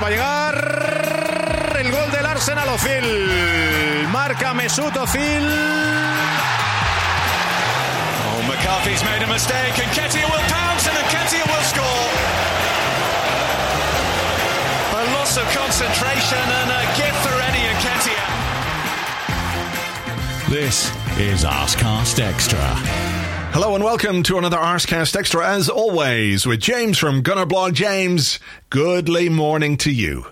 Va a llegar el gol del Arsenal Ozil. Marca Mesut Ozil. Oh, McCarthy's made a mistake and Nketiah will pounce and Nketiah will score. A loss of concentration and a gift for Eddie Nketiah. This is Arscast Extra. Hello and welcome to another Arscast Extra, as always, with James from Gunnerblog. James, goodly morning to you.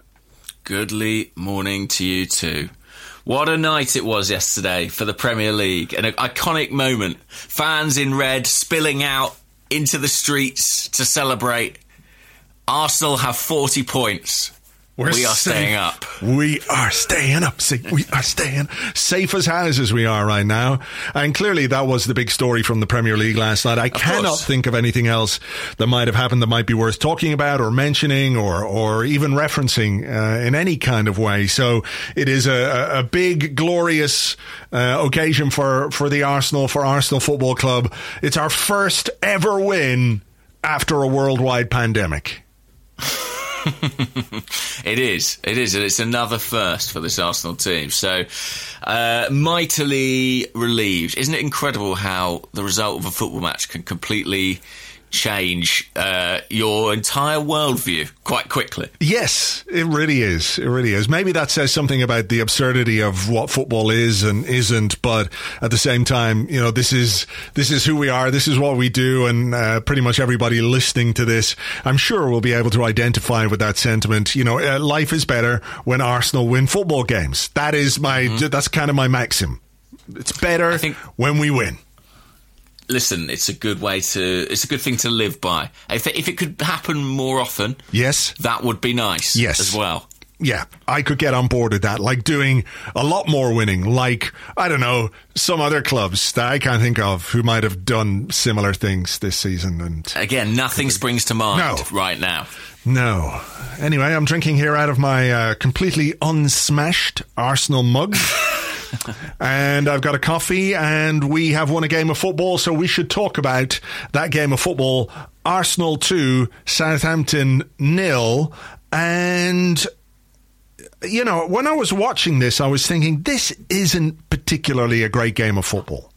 Goodly morning to you too. What a night it was yesterday for the Premier League. An iconic moment. Fans in red spilling out into the streets to celebrate. Arsenal have 40 points. We're we are staying up. We are staying up. See, We are staying safe as houses. We are right now, and clearly that was the big story from the Premier League last night. I cannot course. think of anything else that might have happened that might be worth talking about or mentioning or or even referencing uh, in any kind of way. So it is a, a- a big, glorious uh, occasion for for the Arsenal for Arsenal Football Club. It's our first ever win after a worldwide pandemic. It is. It is. And it's another first for this Arsenal team. So, uh, mightily relieved. Isn't it incredible how the result of a football match can completely change uh, your entire worldview quite quickly? Yes, it really is. It really is. Maybe that says something about the absurdity of what football is and isn't, but at the same time, you know, this is this is who we are. This is what we do, and uh, pretty much everybody listening to this, I'm sure, will be able to identify with that sentiment. You know, uh, life is better when Arsenal win football games. That is my. That's kind of my maxim. It's better think- when we win. Listen, it's a good way to. It's a good thing to live by. If it, if it could happen more often, Yes. that would be nice. Yes. as well. yeah, I could get on board with that. Like doing a lot more winning, like, I don't know, some other clubs that I can't think of who might have done similar things this season. And Again, nothing springs to mind No. right now. no. Anyway, I'm drinking here out of my uh, completely unsmashed Arsenal mug. and I've got a coffee, and we have won a game of football, so we should talk about that game of football. Arsenal 2, Southampton nil. And you know, when I was watching this, I was thinking this isn't particularly a great game of football.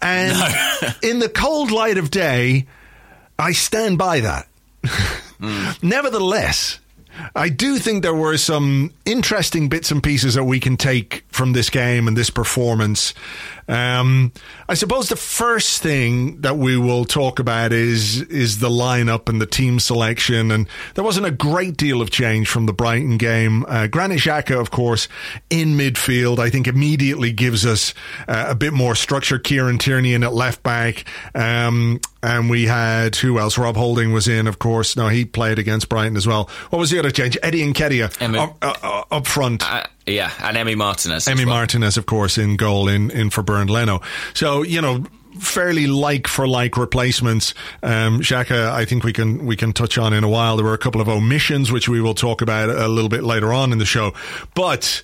And in the cold light of day, I stand by that. Hmm. Nevertheless, I do think there were some interesting bits and pieces that we can take from this game and this performance. Um, I suppose the first thing that we will talk about is is the lineup and the team selection, and there wasn't a great deal of change from the Brighton game. Uh, Granit Xhaka, of course, in midfield, I think immediately gives us uh, a bit more structure. Kieran Tierney in at left back. Um, and we had who else? Rob Holding was in, of course. No, he played against Brighton as well. What was the other change? Eddie Nketiah up, uh, uh, up front. Yeah, and Emi Martinez. Emi well. Martinez, of course, in goal in, in for Bernd Leno. So, you know, fairly like for like replacements. Um, Xhaka, I think we can, we can touch on in a while. There were a couple of omissions, which we will talk about a little bit later on in the show. But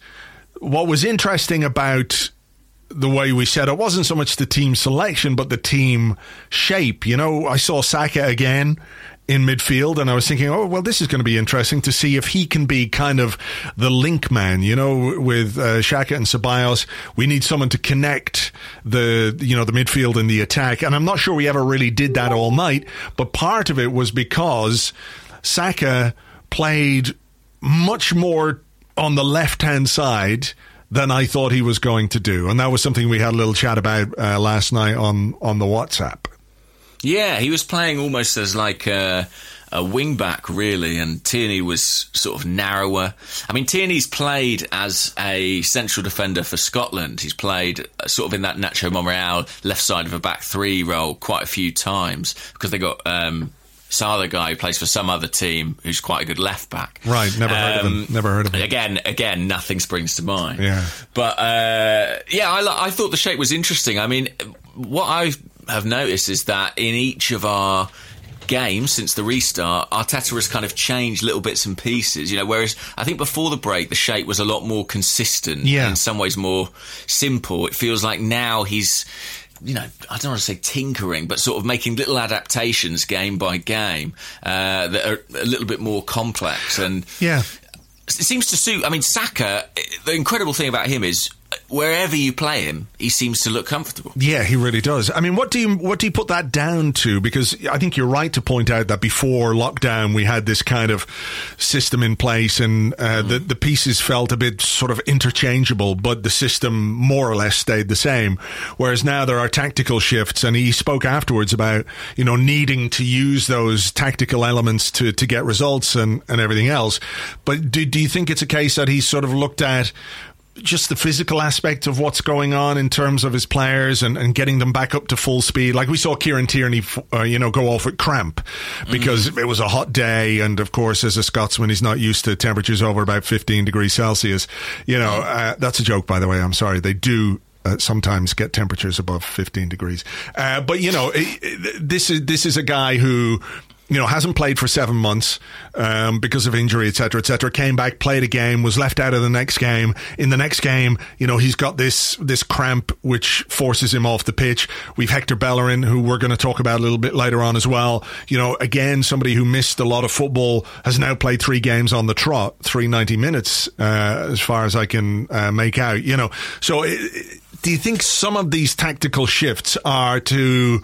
what was interesting about the way we set it wasn't so much the team selection, but the team shape. You know, I saw Saka again in midfield, and I was thinking, oh, well, this is going to be interesting to see if he can be kind of the link man. You know, with uh, Xhaka and Ceballos, we need someone to connect the you know the midfield and the attack, and I'm not sure we ever really did that all night. But part of it was because Saka played much more on the left hand side than I thought he was going to do, and that was something we had a little chat about uh, last night on on the WhatsApp. Yeah, he was playing almost as like a, a wing back really, and Tierney was sort of narrower. I mean, Tierney's played as a central defender for Scotland. He's played uh, sort of in that Nacho Monreal left side of a back three role quite a few times because they got. Um, some other guy who plays for some other team who's quite a good left back. Right, never um, heard of him. Um, never heard of him. Again, again, nothing springs to mind. Yeah, but uh, yeah, I, I thought the shape was interesting. I mean, what I have noticed is that in each of our games since the restart, Arteta has kind of changed little bits and pieces. You know, whereas I think before the break, the shape was a lot more consistent. Yeah. In some ways, more simple. It feels like now he's you know, I don't want to say tinkering, but sort of making little adaptations game by game uh, that are a little bit more complex. And yeah, it seems to suit. I mean, Saka. The incredible thing about him is wherever you play him, he seems to look comfortable. Yeah, he really does. I mean, what do you what do you put that down to? Because I think you're right to point out that before lockdown we had this kind of system in place, and uh, mm. the the pieces felt a bit sort of interchangeable, but the system more or less stayed the same. Whereas now there are tactical shifts, and he spoke afterwards about you know needing to use those tactical elements to to get results and and everything else. But do do you think it's a case that he's sort of looked at? Just the physical aspect of what's going on in terms of his players and, and getting them back up to full speed. Like we saw Kieran Tierney, uh, you know, go off with cramp because mm. it was a hot day. And of course, as a Scotsman, he's not used to temperatures over about 15 degrees Celsius. You know, uh, that's a joke, by the way. I'm sorry. They do uh, sometimes get temperatures above 15 degrees. Uh, but you know, it, it, this is this is a guy who you know, hasn't played for seven months um, because of injury, etc., etc. Came back, played a game, was left out of the next game. In the next game, you know, he's got this this cramp which forces him off the pitch. We've Hector Bellerin, who we're going to talk about a little bit later on as well. You know, again, somebody who missed a lot of football has now played three games on the trot, three ninety minutes, uh, as far as I can uh, make out. You know, so. It, do you think some of these tactical shifts are to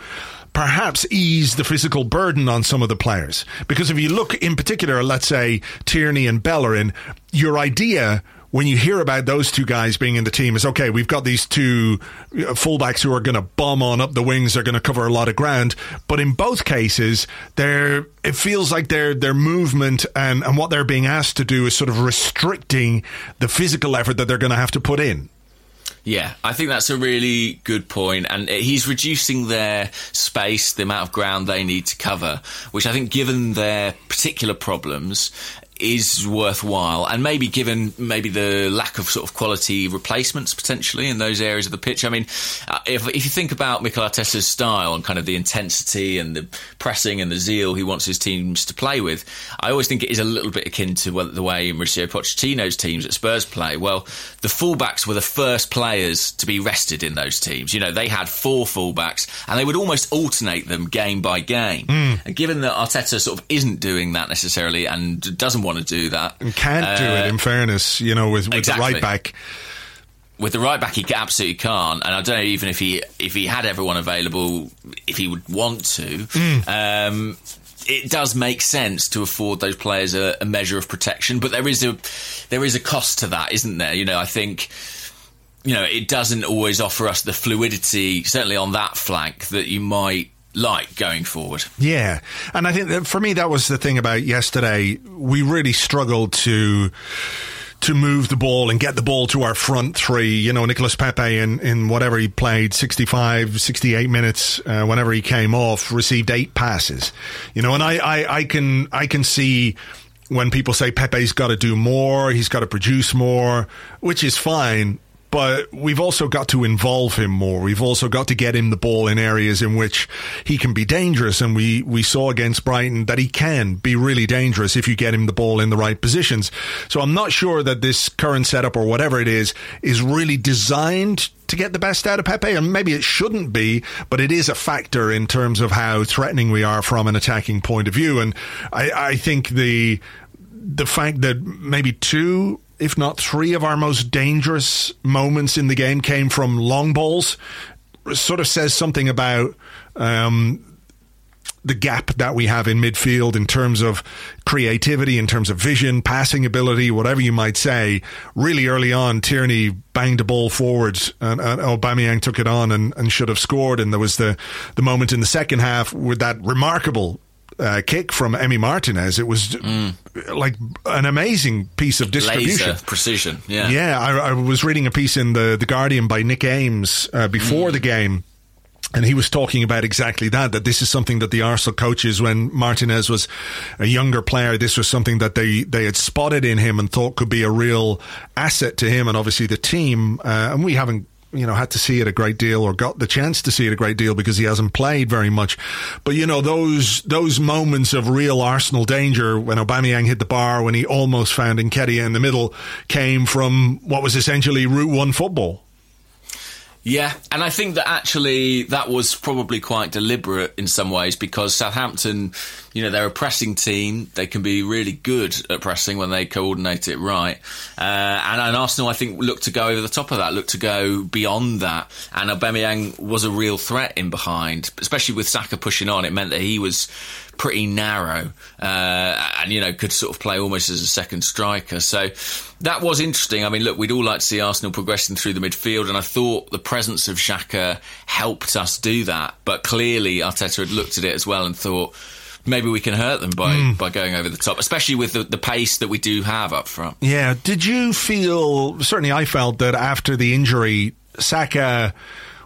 perhaps ease the physical burden on some of the players. Because if you look in particular, let's say Tierney and Bellerin, your idea when you hear about those two guys being in the team is okay, we've got these two uh, fullbacks who are going to bomb on up the wings, they're going to cover a lot of ground. But in both cases, they're, it feels like their, their movement and, and what they're being asked to do is sort of restricting the physical effort that they're going to have to put in. Yeah, I think that's a really good point, and uh, he's reducing their space, the amount of ground they need to cover, which I think, given their particular problems, is worthwhile, and maybe given maybe the lack of sort of quality replacements potentially in those areas of the pitch. I mean, uh, if if you think about Mikel Arteta's style and kind of the intensity and the pressing and the zeal he wants his teams to play with, I always think it is a little bit akin to the way Mauricio Pochettino's teams at Spurs play. Well, the fullbacks were the first players to be rested in those teams. You know, they had four fullbacks, and they would almost alternate them game by game. Mm. And given that Arteta sort of isn't doing that necessarily and doesn't want to do that. And can't uh, do it, in uh, fairness, you know, with, with exactly. the right back. With the right back, he absolutely can't, and I don't know even if he if he had everyone available, if he would want to. Mm. Um, it does make sense to afford those players a, a, measure of protection, but there is a there is a cost to that, isn't there? You know, I think you know it doesn't always offer us the fluidity, certainly on that flank, that you might like going forward. Yeah. And I think that for me, that was the thing about yesterday. We really struggled to to move the ball and get the ball to our front three. You know, Nicolas Pepe in, in whatever he played, 65, 68 minutes, uh, whenever he came off, received eight passes. You know, and I, I, I can, I can see when people say Pepe's got to do more, he's got to produce more, which is fine but we've also got to involve him more. We've also got to get him the ball in areas in which he can be dangerous. And we, we saw against Brighton that he can be really dangerous if you get him the ball in the right positions. So I'm not sure that this current setup or whatever it is is really designed to get the best out of Pepe, and maybe it shouldn't be, but it is a factor in terms of how threatening we are from an attacking point of view. And I, I think the the fact that maybe two if not three of our most dangerous moments in the game came from long balls. Sort of says something about um, the gap that we have in midfield in terms of creativity, in terms of vision, passing ability, whatever you might say. Really early on, Tierney banged a ball forwards and, and Aubameyang took it on and, and should have scored. And there was the, the moment in the second half with that remarkable uh, kick from Emi Martinez. It was mm. like an amazing piece of distribution, Laser precision. Yeah, yeah. I, I, was reading a piece in the the Guardian by Nick Ames uh, before mm. the game and he was talking about exactly that, that this is something that the Arsenal coaches, when Martinez was a younger player, this was something that they, they had spotted in him and thought could be a real asset to him and obviously the team. Uh, and we haven't you know, had to see it a great deal or got the chance to see it a great deal because he hasn't played very much. But, you know, those, those moments of real Arsenal danger when Aubameyang hit the bar, when he almost found Nketiah in the middle came from what was essentially Route 1 football. Yeah, and I think that actually that was probably quite deliberate in some ways because Southampton, you know, they're a pressing team. They can be really good at pressing when they coordinate it right. Uh, and, and, Arsenal, I think, looked to go over the top of that, looked to go beyond that. And Aubameyang was a real threat in behind, especially with Saka pushing on. It meant that he was pretty narrow, uh, and you know could sort of play almost as a second striker. So that was interesting. I mean, look, we'd all like to see Arsenal progressing through the midfield, and I thought the presence of Xhaka helped us do that. But clearly, Arteta had looked at it as well and thought maybe we can hurt them by, mm. by going over the top, especially with the, the pace that we do have up front. Yeah. Did you feel, certainly I felt that after the injury, Saka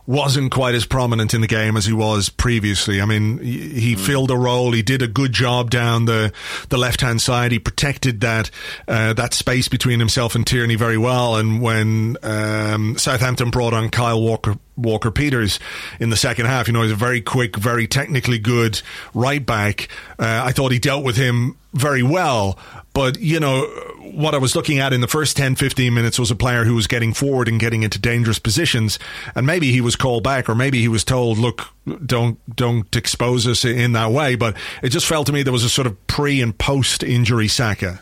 wasn't quite as prominent in the game as he was previously. I mean, he mm. filled a role. He did a good job down the the left hand side. He protected that uh, that space between himself and Tierney very well. And when um, Southampton brought on Kyle Walker Walker Peters in the second half. You know, he's a very quick, very technically good right back. Uh, I thought he dealt with him very well. But, you know, what I was looking at in the first 10, 15 minutes was a player who was getting forward and getting into dangerous positions. And maybe he was called back or maybe he was told, look, don't, don't expose us in that way. But it just felt to me there was a sort of pre and post injury Saka.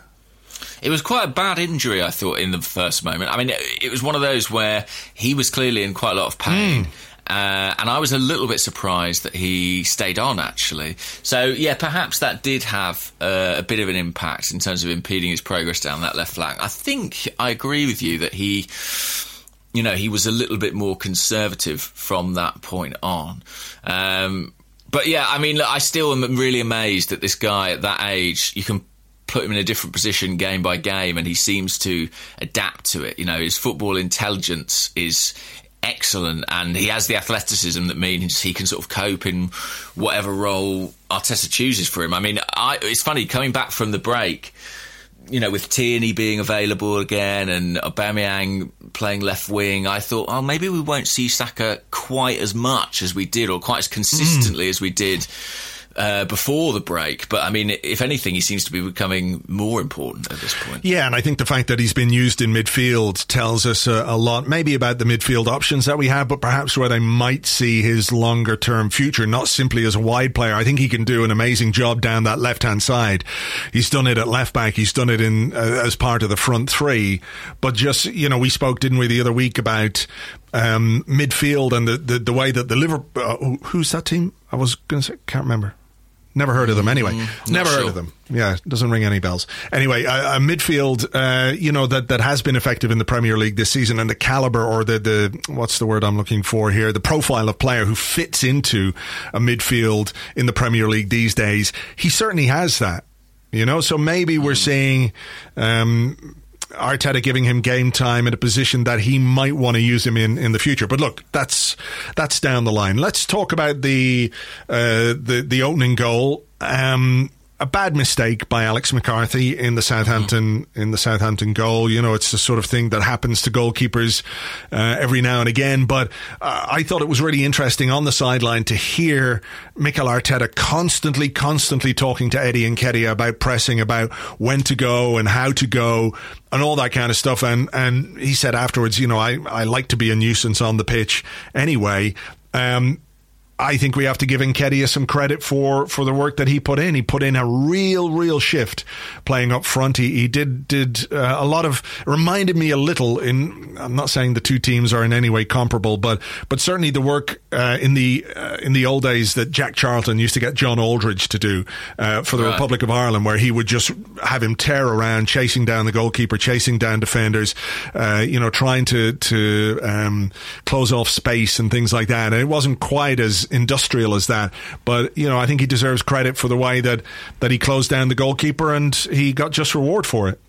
It was quite a bad injury, I thought, in the first moment. I mean, it was one of those where he was clearly in quite a lot of pain. Mm. Uh, and I was a little bit surprised that he stayed on, actually. So, yeah, perhaps that did have uh, a bit of an impact in terms of impeding his progress down that left flank. I think I agree with you that he, you know, he was a little bit more conservative from that point on. Um, but yeah, I mean, look, I still am really amazed that this guy at that age, you can put him in a different position game by game and he seems to adapt to it. You know, his football intelligence is excellent and he has the athleticism that means he can sort of cope in whatever role Arteta chooses for him. I mean, I, it's funny coming back from the break, you know, with Tierney being available again and Aubameyang playing left wing, I thought, oh, maybe we won't see Saka quite as much as we did or quite as consistently mm. as we did uh, before the break. But I mean, if anything, he seems to be becoming more important at this point. Yeah, and I think the fact that he's been used in midfield tells us a, a lot, maybe about the midfield options that we have, but perhaps where they might see his longer term future, not simply as a wide player. I think he can do an amazing job down that left hand side. He's done it at left back. He's done it in uh, as part of the front three. But just you know, we spoke, didn't we, the other week about um, midfield and the, the, the way that the Liverpool. Uh, who's that team? I was going to say, can't remember. Never heard of them anyway. Mm, Never heard of them. Yeah, doesn't ring any bells. Anyway, a, a midfield, uh, you know, that, that has been effective in the Premier League this season and the caliber or the, the, what's the word I'm looking for here? The profile of player who fits into a midfield in the Premier League these days. He certainly has that. You know, so maybe we're mm. seeing, um, Arteta giving him game time in a position that he might want to use him in in the future. But look, that's that's down the line. Let's talk about the uh, the the opening goal. Um, a bad mistake by Alex McCarthy in the Southampton in the Southampton goal. You know, it's the sort of thing that happens to goalkeepers uh, every now and again. But uh, I thought it was really interesting on the sideline to hear Mikel Arteta constantly, constantly talking to Eddie Nketiah about pressing, about when to go and how to go, and all that kind of stuff. And and he said afterwards, you know, I I like to be a nuisance on the pitch anyway. Um, I think we have to give Nketiah some credit for, for the work that he put in. He put in a real, real shift playing up front. He, he did did uh, a lot of reminded me a little. In I'm not saying the two teams are in any way comparable, but but certainly the work uh, in the uh, in the old days that Jack Charlton used to get John Aldridge to do uh, for the right. Republic of Ireland, where he would just have him tear around, chasing down the goalkeeper, chasing down defenders, uh, you know, trying to to um, close off space and things like that. And it wasn't quite as industrial as that. But you know, I think he deserves credit for the way that that he closed down the goalkeeper, and he got just reward for it.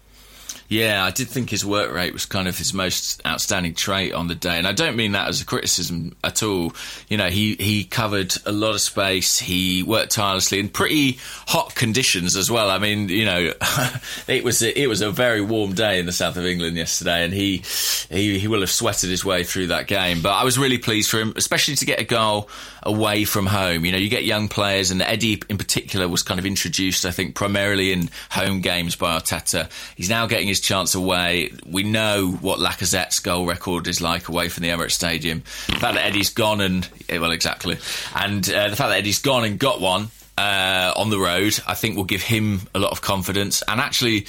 Yeah, I did think his work rate was kind of his most outstanding trait on the day, and I don't mean that as a criticism at all. You know, he he covered a lot of space. He worked tirelessly in pretty hot conditions as well. I mean, you know, it was a, it was a very warm day in the south of England yesterday, and he he he will have sweated his way through that game. But I was really pleased for him, especially to get a goal away from home. You know, you get young players, and Eddie in particular was kind of introduced, I think, primarily in home games by Arteta. He's now getting his chance away. We know what Lacazette's goal record is like away from the Emirates Stadium. The fact that Eddie's gone and well, exactly, and uh, the fact that Eddie's gone and got one uh, on the road, I think will give him a lot of confidence and actually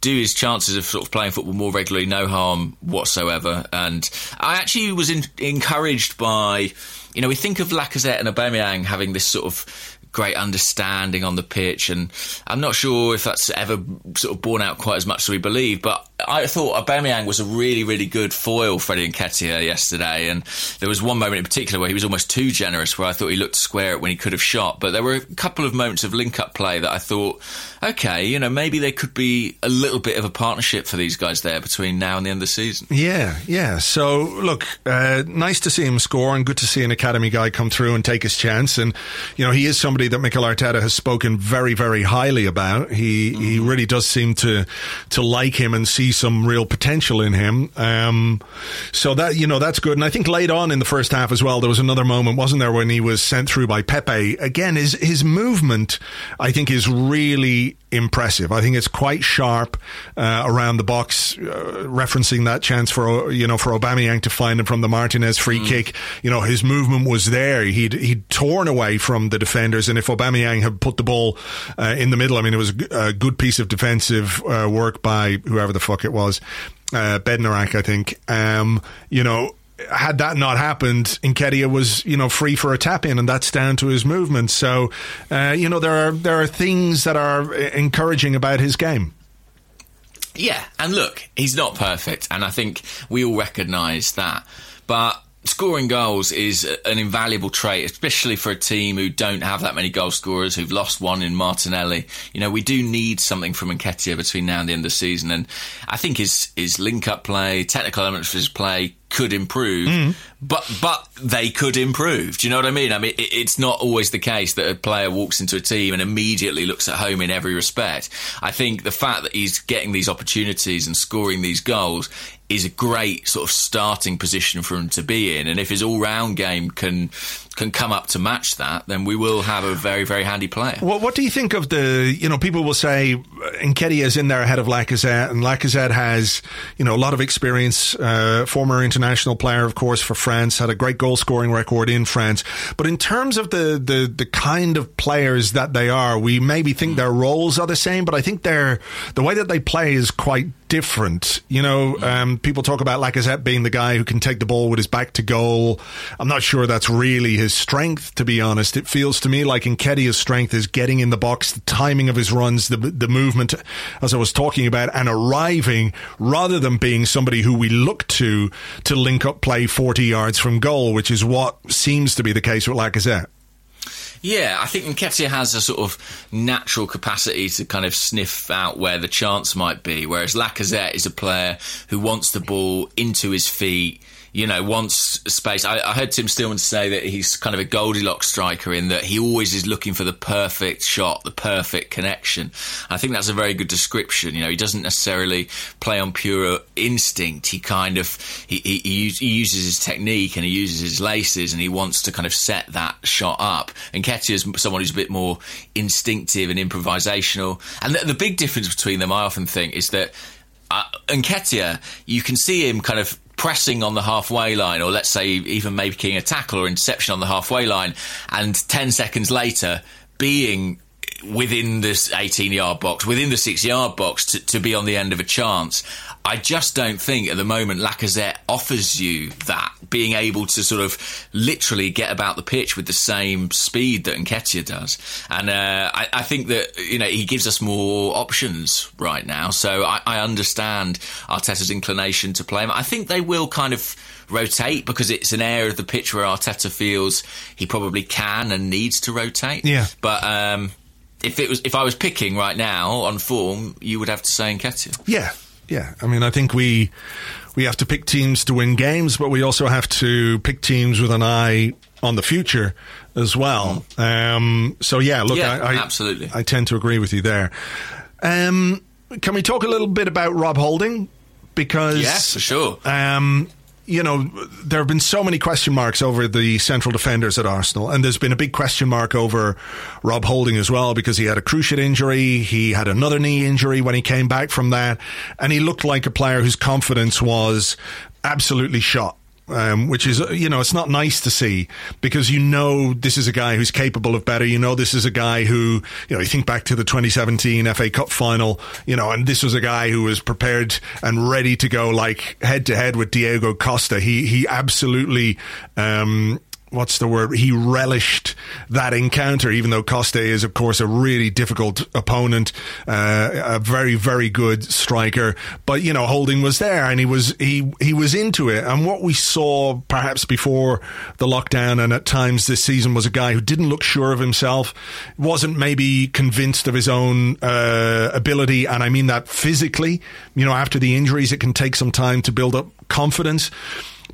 do his chances of sort of playing football more regularly no harm whatsoever. And I actually was in, encouraged by, you know, we think of Lacazette and Aubameyang having this sort of great understanding on the pitch, and I'm not sure if that's ever sort of borne out quite as much as we believe. But I thought Aubameyang was a really, really good foil for Eddie Nketiah yesterday, and there was one moment in particular where he was almost too generous, where I thought he looked square when he could have shot. But there were a couple of moments of link-up play that I thought, okay, you know, maybe there could be a little bit of a partnership for these guys there between now and the end of the season. Yeah, yeah. So look, uh, nice to see him score, and good to see an academy guy come through and take his chance. And you know, he is somebody somebody that Mikel Arteta has spoken very, very highly about. He mm-hmm. he really does seem to to like him and see some real potential in him. Um, so that you know that's good. And I think late on in the first half as well, there was another moment, wasn't there, when he was sent through by Pepe. Again, his his movement, I think, is really impressive. I think it's quite sharp uh, around the box, uh, referencing that chance for you know for Aubameyang to find him from the Martinez free mm. kick. You know his movement was there. He'd he'd torn away from the defenders, and if Aubameyang had put the ball uh, in the middle, I mean it was a good piece of defensive uh, work by whoever the fuck it was. Uh, Bednarek, I think. Um, you know, had that not happened, Nketiah was you know free for a tap in, and that's down to his movement. So, uh, you know, there are there are things that are encouraging about his game. Yeah, and look, he's not perfect, and I think we all recognise that, but scoring goals is an invaluable trait, especially for a team who don't have that many goal scorers, who've lost one in Martinelli. You know, we do need something from Nketiah between now and the end of the season, and I think his his link up play, technical elements of his play could improve, mm. but but they could improve. Do you know what I mean? I mean, it, it's not always the case that a player walks into a team and immediately looks at home in every respect. I think the fact that he's getting these opportunities and scoring these goals is a great sort of starting position for him to be in. And if his all round game can can come up to match that, then we will have a very, very handy player. Well, what do you think of the, you know, people will say Nketiah is in there ahead of Lacazette, and Lacazette has, you know, a lot of experience, uh, former international player, of course, for France, had a great goal scoring record in France. But in terms of the, the, the kind of players that they are, we maybe think their roles are the same, but I think they're, the way that they play is quite different. You know, um, people talk about Lacazette being the guy who can take the ball with his back to goal. I'm not sure that's really his strength, to be honest. It feels to me like Nketiah's strength is getting in the box, the timing of his runs, the, the movement, as I was talking about, and arriving rather than being somebody who we look to to link up play 40 yards from goal, which is what seems to be the case with Lacazette. Yeah, I think Nketiah has a sort of natural capacity to kind of sniff out where the chance might be, whereas Lacazette is a player who wants the ball into his feet you know, wants space. I, I, heard Tim Stillman say that he's kind of a Goldilocks striker in that he always is looking for the perfect shot, the perfect connection. I think that's a very good description. You know, he doesn't necessarily play on pure instinct. He kind of he, he, he uses his technique and he uses his laces and he wants to kind of set that shot up. And Nketiah is someone who's a bit more instinctive and improvisational. And the, the big difference between them, I often think, is that uh, Nketiah, you can see him kind of pressing on the halfway line, or let's say even making a tackle or interception on the halfway line, and 10 seconds later being within this 18 yard box, within the six yard box to, to be on the end of a chance. I just don't think at the moment Lacazette offers you that, being able to sort of literally get about the pitch with the same speed that Nketiah does. And uh, I, I, think that, you know, he gives us more options right now. So I, I understand Arteta's inclination to play him. I think they will kind of rotate because it's an area of the pitch where Arteta feels he probably can and needs to rotate. Yeah. But um, if it was if I was picking right now on form, you would have to say Nketiah. Yeah, yeah. I mean, I think we we have to pick teams to win games, but we also have to pick teams with an eye on the future as well. Mm. Um, so yeah, look, yeah, I, I, absolutely, I tend to agree with you there. Um, can we talk a little bit about Rob Holding? Because yes, for sure. Um, you know, there have been so many question marks over the central defenders at Arsenal, and there's been a big question mark over Rob Holding as well because he had a cruciate injury, he had another knee injury when he came back from that, and he looked like a player whose confidence was absolutely shot um, which is, you know, it's not nice to see because you know this is a guy who's capable of better. You know, this is a guy who, you know, you think back to the 2017 FA Cup final, you know, and this was a guy who was prepared and ready to go like head to head with Diego Costa. He, he absolutely, um, what's the word? He relished that encounter, even though Costa is, of course, a really difficult opponent, uh, a very, very good striker. But you know, Holding was there, and he was he he was into it. And what we saw, perhaps before the lockdown, and at times this season, was a guy who didn't look sure of himself, wasn't maybe convinced of his own uh, ability, and I mean that physically. You know, after the injuries, it can take some time to build up confidence.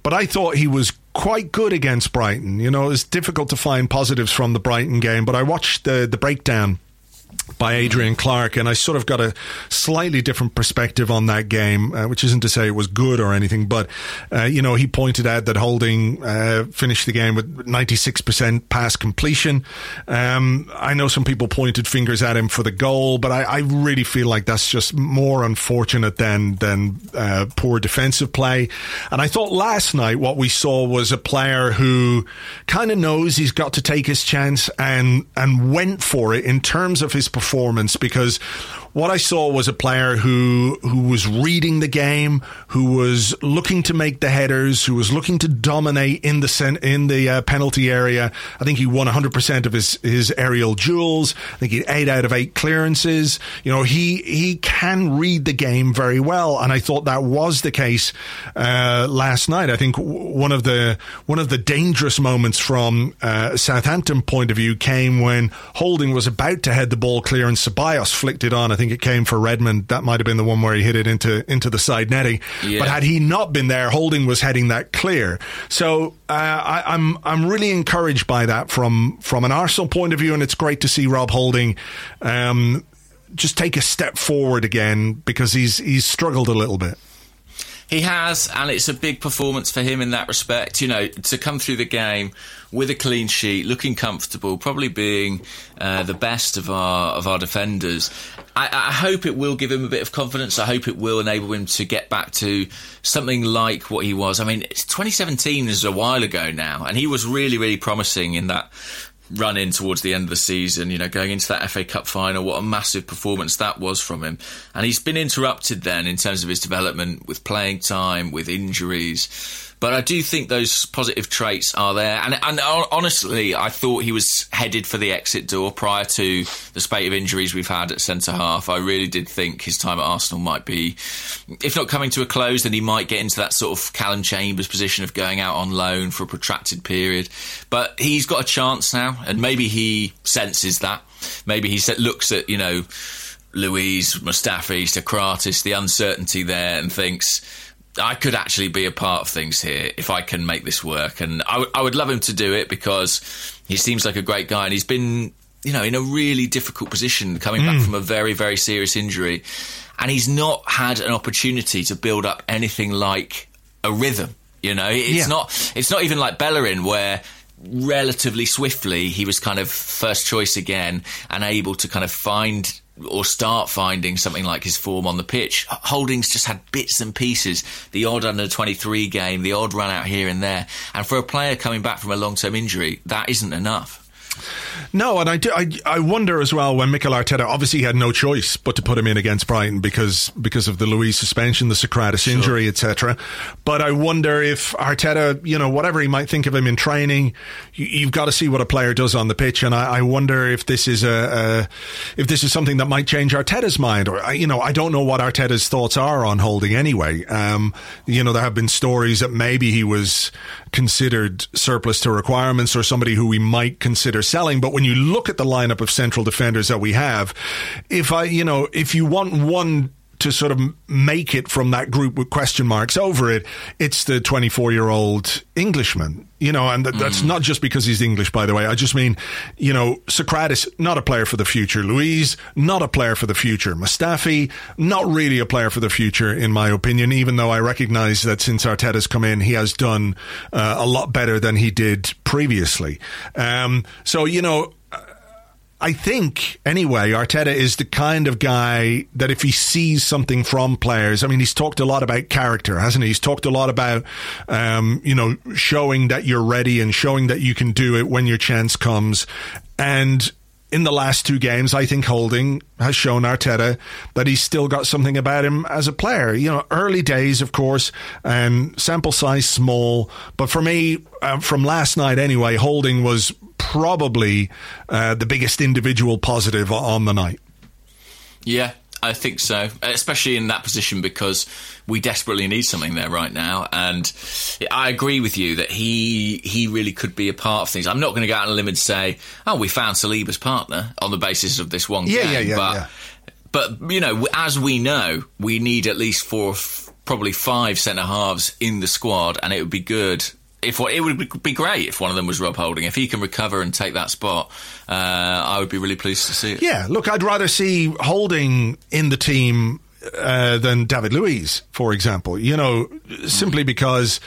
But I thought he was quite good against Brighton. You know, it's difficult to find positives from the Brighton game, but I watched the the breakdown by Adrian Clarke, and I sort of got a slightly different perspective on that game, uh, which isn't to say it was good or anything, but uh, you know he pointed out that Holding uh, finished the game with 96% pass completion. Um, I know some people pointed fingers at him for the goal, but I, I really feel like that's just more unfortunate than than uh, poor defensive play. And I thought last night what we saw was a player who kind of knows he's got to take his chance and and went for it in terms of his performance because what I saw was a player who who was reading the game, who was looking to make the headers, who was looking to dominate in the cent- in the uh, penalty area. I think he won 100% of his his aerial duels. I think he had 8 out of 8 clearances. You know, he he can read the game very well and I thought that was the case uh, last night. I think one of the one of the dangerous moments from uh, Southampton point of view came when Holding was about to head the ball clear and Ceballos flicked it on. I think think it came for Redmond. That might have been the one where he hit it into into the side netting. Yeah. But had he not been there, Holding was heading that clear. So uh, I, I'm I'm really encouraged by that from from an Arsenal point of view, and it's great to see Rob Holding. Um, just take a step forward again because he's he's struggled a little bit. He has, and it's a big performance for him in that respect. You know, to come through the game with a clean sheet, looking comfortable, probably being uh, the best of our of our defenders. I, I, hope it will give him a bit of confidence. I hope it will enable him to get back to something like what he was. I mean, 2017 is a while ago now, and he was really, really promising in that run in towards the end of the season, you know, going into that FA Cup final, what a massive performance that was from him. And he's been interrupted then in terms of his development with playing time, with injuries. But I do think those positive traits are there. And, and honestly, I thought he was headed for the exit door prior to the spate of injuries we've had at centre half. I really did think his time at Arsenal might be, if not coming to a close, then he might get into that sort of Calum Chambers position of going out on loan for a protracted period. But he's got a chance now, and maybe he senses that. Maybe he looks at, you know, Luiz, Mustafi, Sokratis, the uncertainty there, and thinks, I could actually be a part of things here if I can make this work. And I, w- I would love him to do it because he seems like a great guy and he's been, you know, in a really difficult position coming mm. back from a very, very serious injury. And he's not had an opportunity to build up anything like a rhythm. You know, it's yeah. not, it's not even like Bellerin where relatively swiftly he was kind of first choice again and able to kind of find or start finding something like his form on the pitch. Holdings just had bits and pieces, the odd under 23 game, the odd run out here and there. And for a player coming back from a long term injury, that isn't enough. No, and I, do, I, I wonder as well when Mikel Arteta obviously had no choice but to put him in against Brighton because because of the Luiz suspension, the Sokratis sure. injury, etc. But I wonder if Arteta, you know, whatever he might think of him in training, you, have got to see what a player does on the pitch, and I, I wonder if this is a, a, if this is something that might change Arteta's mind, or you know, I don't know what Arteta's thoughts are on Holding anyway. Um, you know, there have been stories that maybe he was considered surplus to requirements or somebody who we might consider selling. But when you look at the lineup of central defenders that we have, if I, you know, if you want one to sort of make it from that group with question marks over it, it's the 24 year old Englishman, you know, and that's mm. not just because he's English, by the way. I just mean, you know, Sokratis, not a player for the future. Luiz, not a player for the future. Mustafi, not really a player for the future, in my opinion, even though I recognize that since Arteta's come in, he has done uh, a lot better than he did previously. Um, so, you know, I think, anyway, Arteta is the kind of guy that if he sees something from players, I mean, he's talked a lot about character, hasn't he? He's talked a lot about, um, you know, showing that you're ready and showing that you can do it when your chance comes. And in the last two games, I think Holding has shown Arteta that he's still got something about him as a player. You know, early days, of course, and sample size small. But for me, uh, from last night anyway, Holding was probably uh, the biggest individual positive on the night. Yeah, I think so, especially in that position because we desperately need something there right now. And I agree with you that he he really could be a part of things. I'm not going to go out on a limb and say, "Oh, we found Saliba's partner" on the basis of this one yeah, game. Yeah, yeah, but, yeah. But you know, as we know, we need at least four, probably five centre halves in the squad, and it would be good if it would be great if one of them was Rob Holding. If he can recover and take that spot, uh, I would be really pleased to see it. Yeah, look, I'd rather see Holding in the team uh, than David Luiz, for example. You know, simply because,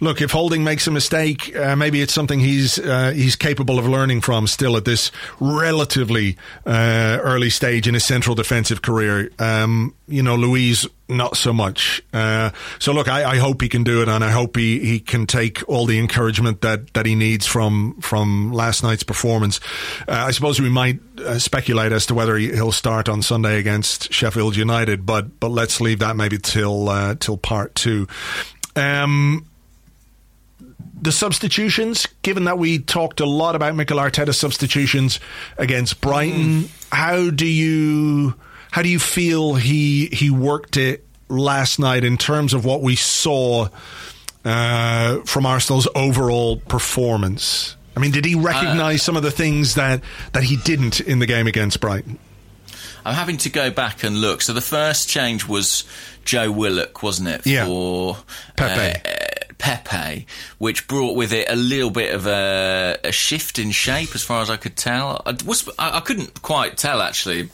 look, if Holding makes a mistake, uh, maybe it's something he's uh, he's capable of learning from still at this relatively uh, early stage in his central defensive career. Um, you know, Luiz not so much. Uh, so look, I, I, hope he can do it, and I hope he, he can take all the encouragement that, that he needs from from last night's performance. Uh, I suppose we might uh, speculate as to whether he, will start on Sunday against Sheffield United, but but let's leave that maybe till uh, till part two. Um, the substitutions, given that we talked a lot about Mikel Arteta's substitutions against Brighton, mm. how do you how do you feel he he worked it last night in terms of what we saw uh, from Arsenal's overall performance? I mean, did he recognise uh, some of the things that, that he didn't in the game against Brighton? I'm having to go back and look. So the first change was Joe Willock, wasn't it? Yeah. For Pepe. Uh, Pepe, which brought with it a little bit of a, a shift in shape, as far as I could tell. I, was, I, I, couldn't quite tell actually.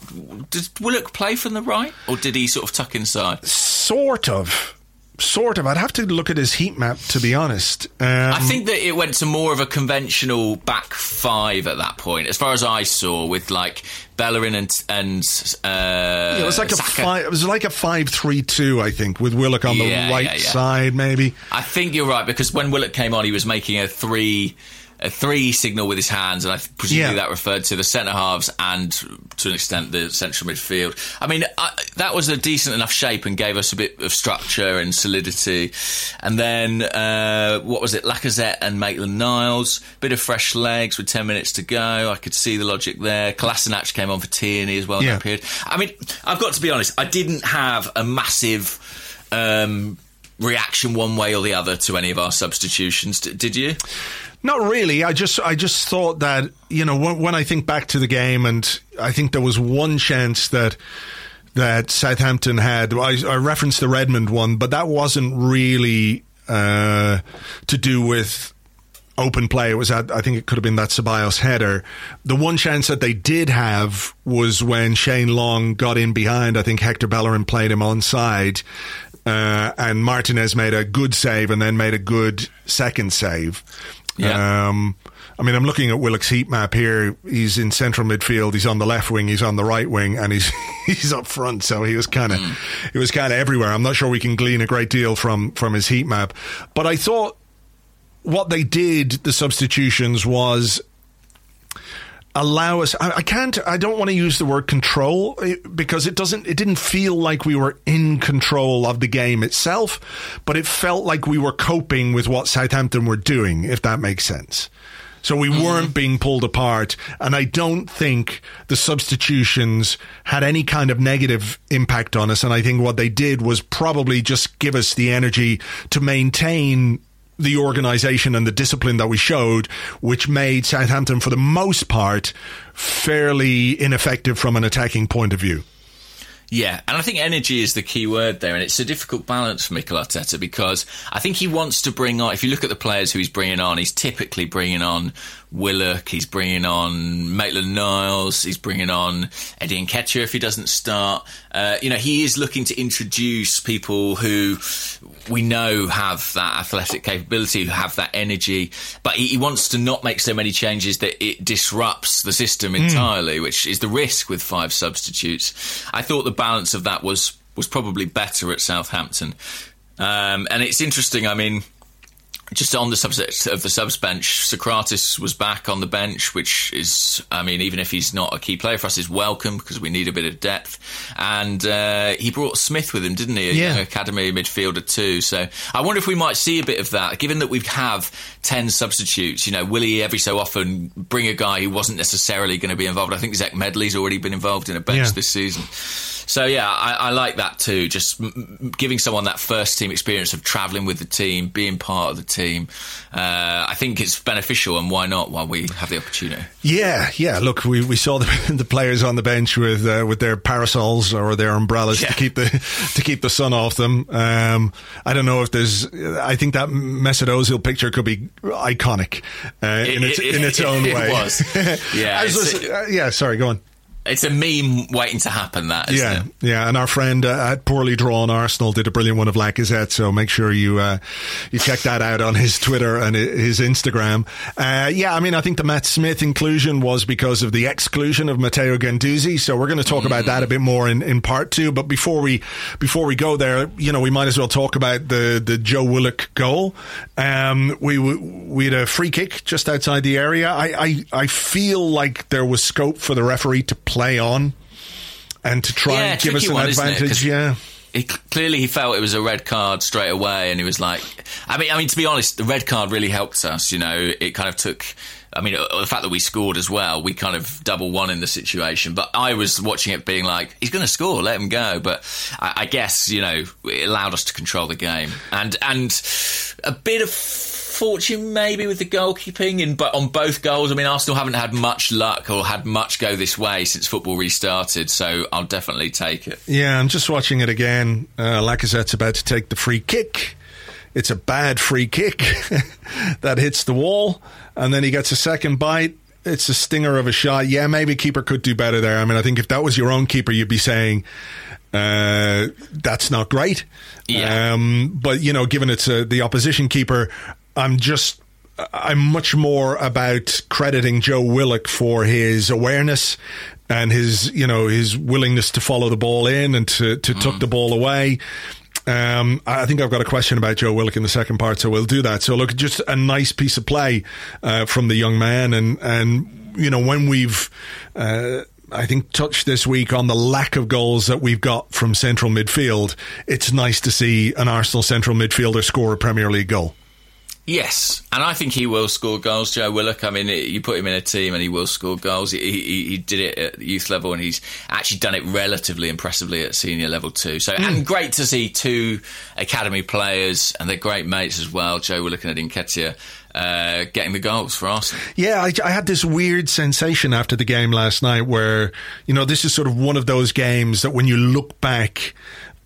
Did Willock play from the right, or did he sort of tuck inside? Sort of sort of. I'd have to look at his heat map to be honest. Um, I think that it went to more of a conventional back five at that point, as far as I saw, with like Bellerin and and uh, yeah, it was like Saka. a five. It was like a five-three-two, I think, with Willock on yeah, the right yeah, side, maybe. I think you're right because when Willock came on, he was making a three a three signal with his hands, and I presumably yeah. that referred to the centre halves and to an extent the central midfield. I mean, I, that was a decent enough shape and gave us a bit of structure and solidity. And then uh, what was it? Lacazette and Maitland Niles, bit of fresh legs with ten minutes to go. I could see the logic there. Kolasinac came on for Tierney as well. Yeah. That period. I mean, I've got to be honest. I didn't have a massive. Um, reaction one way or the other to any of our substitutions. D- did you? Not really. I just I just thought that you know when, when I think back to the game, and I think there was one chance that that Southampton had. I, I referenced the Redmond one, but that wasn't really uh, to do with open play. It was at, I think it could have been that Ceballos header. The one chance that they did have was when Shane Long got in behind. I think Hector Bellerin played him onside. Uh, and Martinez made a good save and then made a good second save. Yeah. Um, I mean, I'm looking at Willock's heat map here. He's in central midfield. He's on the left wing. He's on the right wing, and he's he's up front. So he was kind of mm. he was kind of everywhere. I'm not sure we can glean a great deal from from his heat map, but I thought what they did the substitutions was allow us I, I, can't i don't want to use the word control eh, because it doesn't it didn't feel like we were in control of the game itself but it felt like we were coping with what southampton were doing if that makes sense so we mm-hmm. weren't being pulled apart and i don't think the substitutions had any kind of negative impact on us and i think what they did was probably just give us the energy to maintain the organisation and the discipline that we showed, which made Southampton, for the most part, fairly ineffective from an attacking point of view. Yeah, and I think energy is the key word there, and it's a difficult balance for Mikel Arteta because I think he wants to bring on. If you look at the players who he's bringing on, he's typically bringing on Willock, he's bringing on Maitland Niles, he's bringing on Eddie Nketiah if he doesn't start. Uh, you know, he is looking to introduce people who we know have that athletic capability, who have that energy, but he, he wants to not make so many changes that it disrupts the system hmm. entirely, mm. which is the risk with five substitutes. I thought the balance of that was was probably better at Southampton. Um, and it's interesting, I mean, just on the subject of the subs bench, Sokratis was back on the bench, which is, I mean, even if he's not a key player for us, is welcome because we need a bit of depth. And uh, he brought Smith with him, didn't he? A yeah. academy midfielder too. So I wonder if we might see a bit of that, given that we have ten substitutes. You know, will he every so often bring a guy who wasn't necessarily going to be involved? I think Zech Medley's already been involved in a bench yeah. this season. So yeah, I, I like that too. Just m- giving someone that first team experience of travelling with the team, being part of the team. Uh, I think it's beneficial, and why not? While we have the opportunity. Yeah, yeah. Look, we, we saw the, the players on the bench with uh, with their parasols or their umbrellas yeah. to keep the to keep the sun off them. Um, I don't know if there's. I think that Mesut Ozil picture could be iconic uh, in, its, in its own it, way. It was. Yeah. was, uh, yeah. Sorry. Go on. It's a meme waiting to happen. That yeah, it? yeah. And our friend uh, at Poorly Drawn Arsenal did a brilliant one of Lacazette. So make sure you uh, you check that out on his Twitter and his Instagram. Uh, yeah, I mean, I think the Matt Smith inclusion was because of the exclusion of Matteo Guendouzi. So we're going to talk mm. about that a bit more in, in part two. But before we before we go there, you know, we might as well talk about the the Joe Willock goal. Um, we we had a free kick just outside the area. I I, I feel like there was scope for the referee to play on and to try yeah, and give us an one, advantage. Yeah. He, clearly, he felt it was a red card straight away, and he was like, "I mean, I mean, to be honest, the red card really helped us. You know, it kind of took I mean, uh, the fact that we scored as well, we kind of double won in the situation. But I was watching it being like, he's going to score, let him go. But I, I, guess, you know, it allowed us to control the game. And, and a bit of fortune maybe with the goalkeeping in, but on both goals. I mean, Arsenal haven't had much luck or had much go this way since football restarted, so I'll definitely take it. Yeah, I'm just watching it again. Uh, Lacazette's about to take the free kick. It's a bad free kick that hits the wall, and then he gets a second bite. It's a stinger of a shot. Yeah, maybe keeper could do better there. I mean, I think if that was your own keeper, you'd be saying, uh, that's not great. Yeah. Um, but you know, given it's a, the opposition keeper, I'm just I'm much more about crediting Joe Willock for his awareness and his you know his willingness to follow the ball in and to to mm. tuck the ball away. Um, I think I've got a question about Joe Willock in the second part, so we'll do that. So look, just a nice piece of play uh, from the young man, and and you know when we've. Uh, I think touched this week on the lack of goals that we've got from central midfield. It's nice to see an Arsenal central midfielder score a Premier League goal. Yes, and I think he will score goals, Joe Willock. I mean, you put him in a team and he will score goals. He, he, he did it at youth level and he's actually done it relatively impressively at senior level too. So, mm. and hmm. great to see two academy players and they're great mates as well, Joe Willock and Nketiah. Uh, getting the goals for Arsenal. Yeah, I, I, had this weird sensation after the game last night where, you know, this is sort of one of those games that when you look back,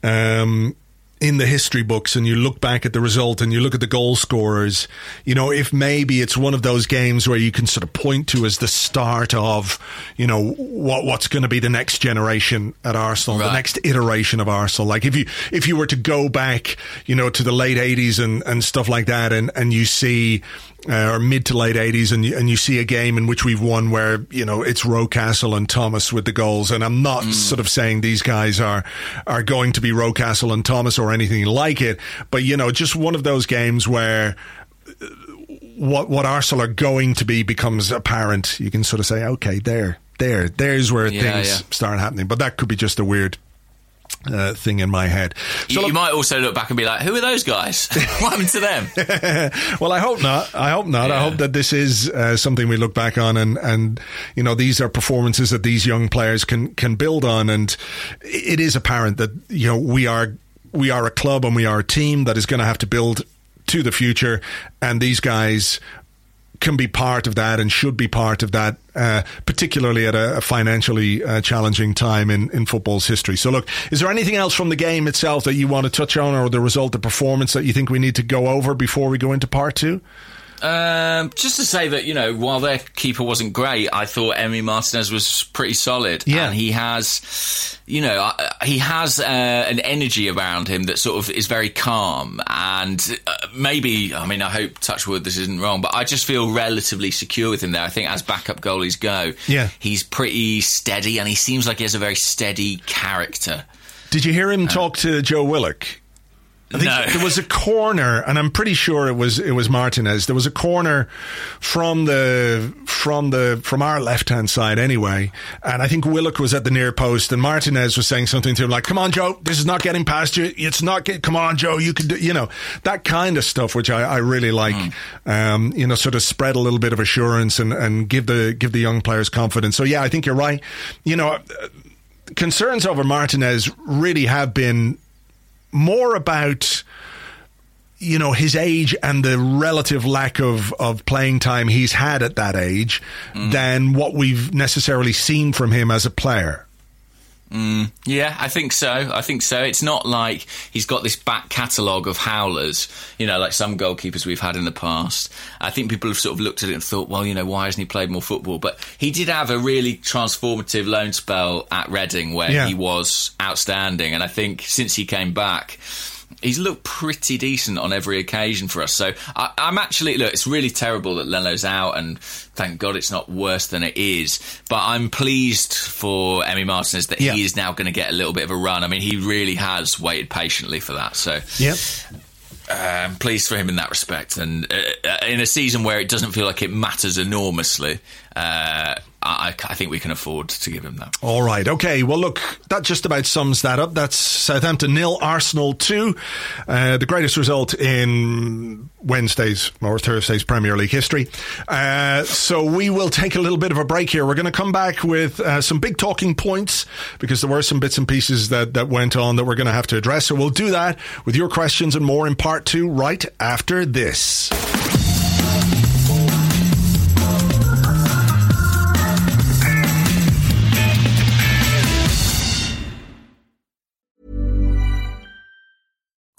um, in the history books and you look back at the result and you look at the goal scorers, you know, if maybe it's one of those games where you can sort of point to as the start of, you know, what what's going to be the next generation at Arsenal, right. the next iteration of Arsenal. Like if you if you were to go back, you know, to the late eighties and and stuff like that, and and you see uh, or mid to late 80s and you, and you see a game in which we've won where you know it's Rocastle and Thomas with the goals and I'm not mm. sort of saying these guys are are going to be Rocastle and Thomas or anything like it but you know just one of those games where what what Arsenal are going to be becomes apparent, you can sort of say, okay, there, there, there's where Yeah, things yeah. start happening. But that could be just a weird uh, thing in my head. You, you might also look back and be like, "Who are those guys? what happened to them?" well, I hope not. I hope not. I hope that this is uh, something we look back on, and and you know these are performances that these young players can can build on, and it is apparent that you know we are we are a club and we are a team that is going to have to build to the future, and these guys can be part of that and should be part of that, uh, particularly at a, a financially uh, challenging time in, in football's history. So, look, is there anything else from the game itself that you want to touch on, or the result, the performance that you think we need to go over before we go into part two? Um, just to say that you know, while their keeper wasn't great, I thought Emi Martinez was pretty solid. Yeah. and he has, you know, he has uh, an energy around him that sort of is very calm. And uh, maybe, I mean, I hope Touchwood this isn't wrong, but I just feel relatively secure with him there. I think as backup goalies go, Yeah. he's pretty steady, and he seems like he has a very steady character. Did you hear him talk to Joe Willock? I think No. there was a corner, and I'm pretty sure it was it was Martinez. There was a corner from the from the from our left hand side anyway, and I think Willock was at the near post, and Martinez was saying something to him like, "Come on, Joe, this is not getting past you. It's not get. Come on, Joe, you can do. You know that kind of stuff, which I, I really like. Um, you know, sort of spread a little bit of assurance and and give the give the young players confidence. So yeah, I think you're right. You know, concerns over Martinez really have been more about you know his age and the relative lack of of playing time he's had at that age mm. than what we've necessarily seen from him as a player. Mm. Yeah, I think so. I think so. It's not like he's got this back catalogue of howlers, you know, like some goalkeepers we've had in the past. I think people have sort of looked at it and thought, well, you know, why hasn't he played more football? But he did have a really transformative loan spell at Reading where Yeah. he was outstanding. And I think since he came back, he's looked pretty decent on every occasion for us. So I, I'm actually look. It's really terrible that Leno's out, and thank God it's not worse than it is. But I'm pleased for Emi Martinez that Yeah. he is now going to get a little bit of a run. I mean, he really has waited patiently for that. So Yep. I'm pleased for him in that respect. And uh, uh, in a season where it doesn't feel like it matters enormously, uh, I, I think we can afford to give him that. All right. Okay. Well, look, that just about sums that up. That's Southampton nil, Arsenal two. Uh, the greatest result in Wednesday's or Thursday's Premier League history. Uh, so we will take a little bit of a break here. We're going to come back with uh, some big talking points because there were some bits and pieces that, that went on that we're going to have to address. So we'll do that with your questions and more in part two right after this.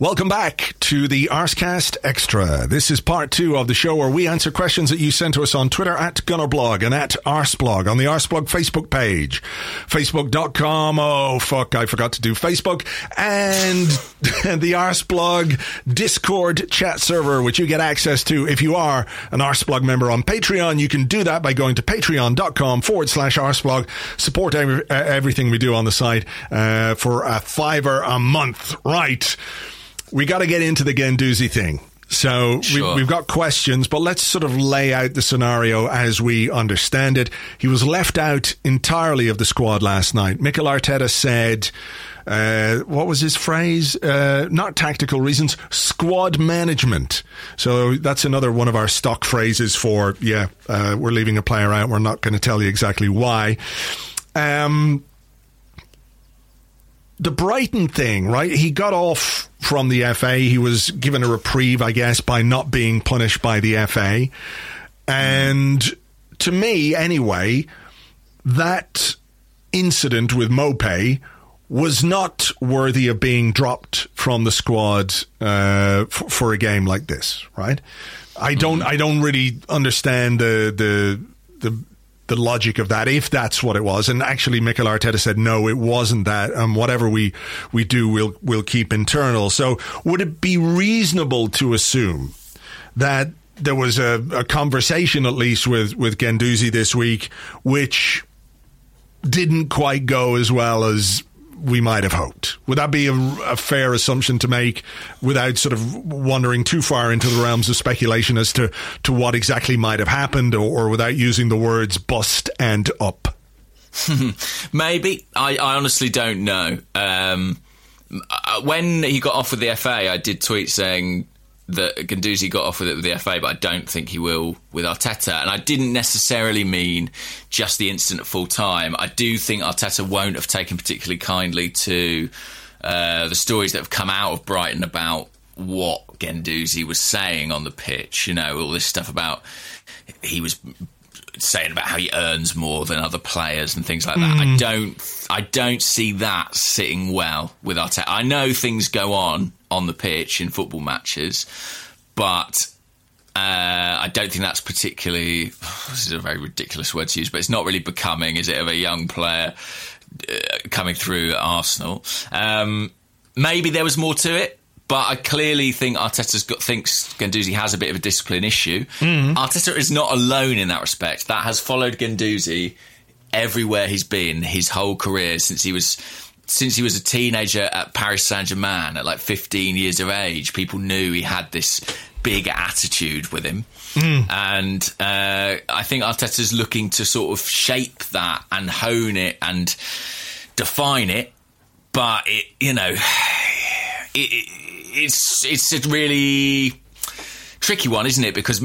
Welcome back to the Arscast Extra. This is part two of the show where we answer questions that you sent to us on Twitter at Gunnerblog and at Arsblog on the Arsblog Facebook page. Facebook.com. Oh, fuck. I forgot to do Facebook. And the Arsblog Discord chat server, which you get access to if you are an Arsblog member on Patreon. You can do that by going to patreon.com forward slash Arsblog. Support every, uh, everything we do on the site uh, for a fiver a month. Right we got to get into the Guendouzi thing. So Sure. we, we've got questions, but let's sort of lay out the scenario as we understand it. He was left out entirely of the squad last night. Mikel Arteta said, uh, what was his phrase? Uh, not tactical reasons, squad management. So that's another one of our stock phrases for, yeah, uh, we're leaving a player out. We're not going to tell you exactly why. Um, the Brighton thing, right? He got off from the FA. He was given a reprieve, I guess, by not being punished by the FA. And to me, anyway, that incident with Maupay was not worthy of being dropped from the squad uh, f- for a game like this, right? I don't, I don't really understand the the the the logic of that, if that's what it was. And actually, Mikel Arteta said, no, it wasn't that. And whatever we, we do, we'll, we'll keep internal. So would it be reasonable to assume that there was a, a conversation, at least with, with Guendouzi this week, which didn't quite go as well as we might have hoped. Would that be a, a, fair assumption to make without sort of wandering too far into the realms of speculation as to, to what exactly might have happened or, or without using the words bust and up? Maybe. I, I, honestly don't know. Um, when he got off with the FA, I did tweet saying that Guendouzi got off with it with the FA, but I don't think he will with Arteta. And I didn't necessarily mean just the incident at full time. I do think Arteta won't have taken particularly kindly to uh, the stories that have come out of Brighton about what Guendouzi was saying on the pitch. You know, all this stuff about he was saying about how he earns more than other players and things like that. Mm. I don't, I don't see that sitting well with Arteta. I know things go on on the pitch in football matches, but uh, I don't think that's particularly. This is a very ridiculous word to use, but it's not really becoming, is it, of a young player uh, coming through at Arsenal? Um, maybe there was more to it. But I clearly think Arteta's got thinks Guendouzi has a bit of a discipline issue. Mm. Arteta is not alone in that respect. That has followed Guendouzi everywhere he's been his whole career since he was since he was a teenager at Paris Saint Germain at like 15 years of age. People knew he had this big attitude with him. Mm. And uh, I think Arteta's looking to sort of shape that and hone it and define it. But it, you know, it, it, it's it's a really tricky one, isn't it? Because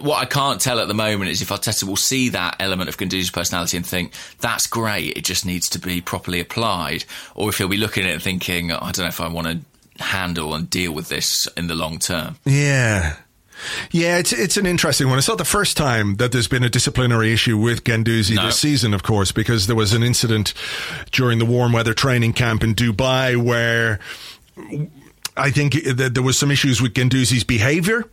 what I can't tell at the moment is if Arteta will see that element of Guendouzi's personality and think that's great, it just needs to be properly applied, or if he'll be looking at it and thinking, oh, I don't know if I want to handle and deal with this in the long term. Yeah. Yeah, it's it's an interesting one. It's not the first time that there's been a disciplinary issue with Guendouzi no. this season, of course, because there was an incident during the warm weather training camp in Dubai where I think that there was some issues with Guendouzi's behaviour,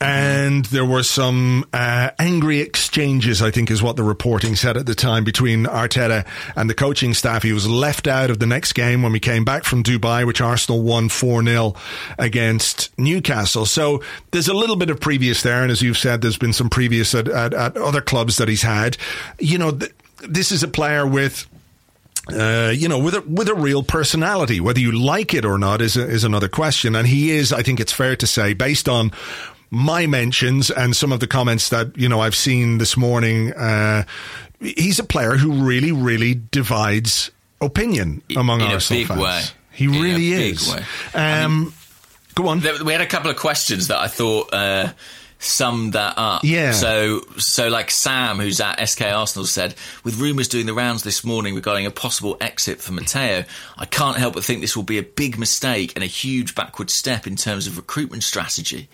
and there were some uh, angry exchanges. I think is what the reporting said at the time between Arteta and the coaching staff. He was left out of the next game when we came back from Dubai, which Arsenal won four 0 against Newcastle. So there's a little bit of previous there, and as you've said, there's been some previous at, at, at other clubs that he's had. You know, th- this is a player with uh, you know, with a with a real personality. Whether you like it or not is a, is another question. And he is, I think it's fair to say, based on my mentions and some of the comments that you know I've seen this morning, uh, he's a player who really, really divides opinion among in Arsenal a big fans. Way. He in really is. Um, I mean, go on. We had a couple of questions that I thought. Uh, summed that up. Yeah. So, so like Sam, who's at SK Arsenal, said, with rumours doing the rounds this morning regarding a possible exit for Matteo, I can't help but think this will be a big mistake and a huge backward step in terms of recruitment strategy.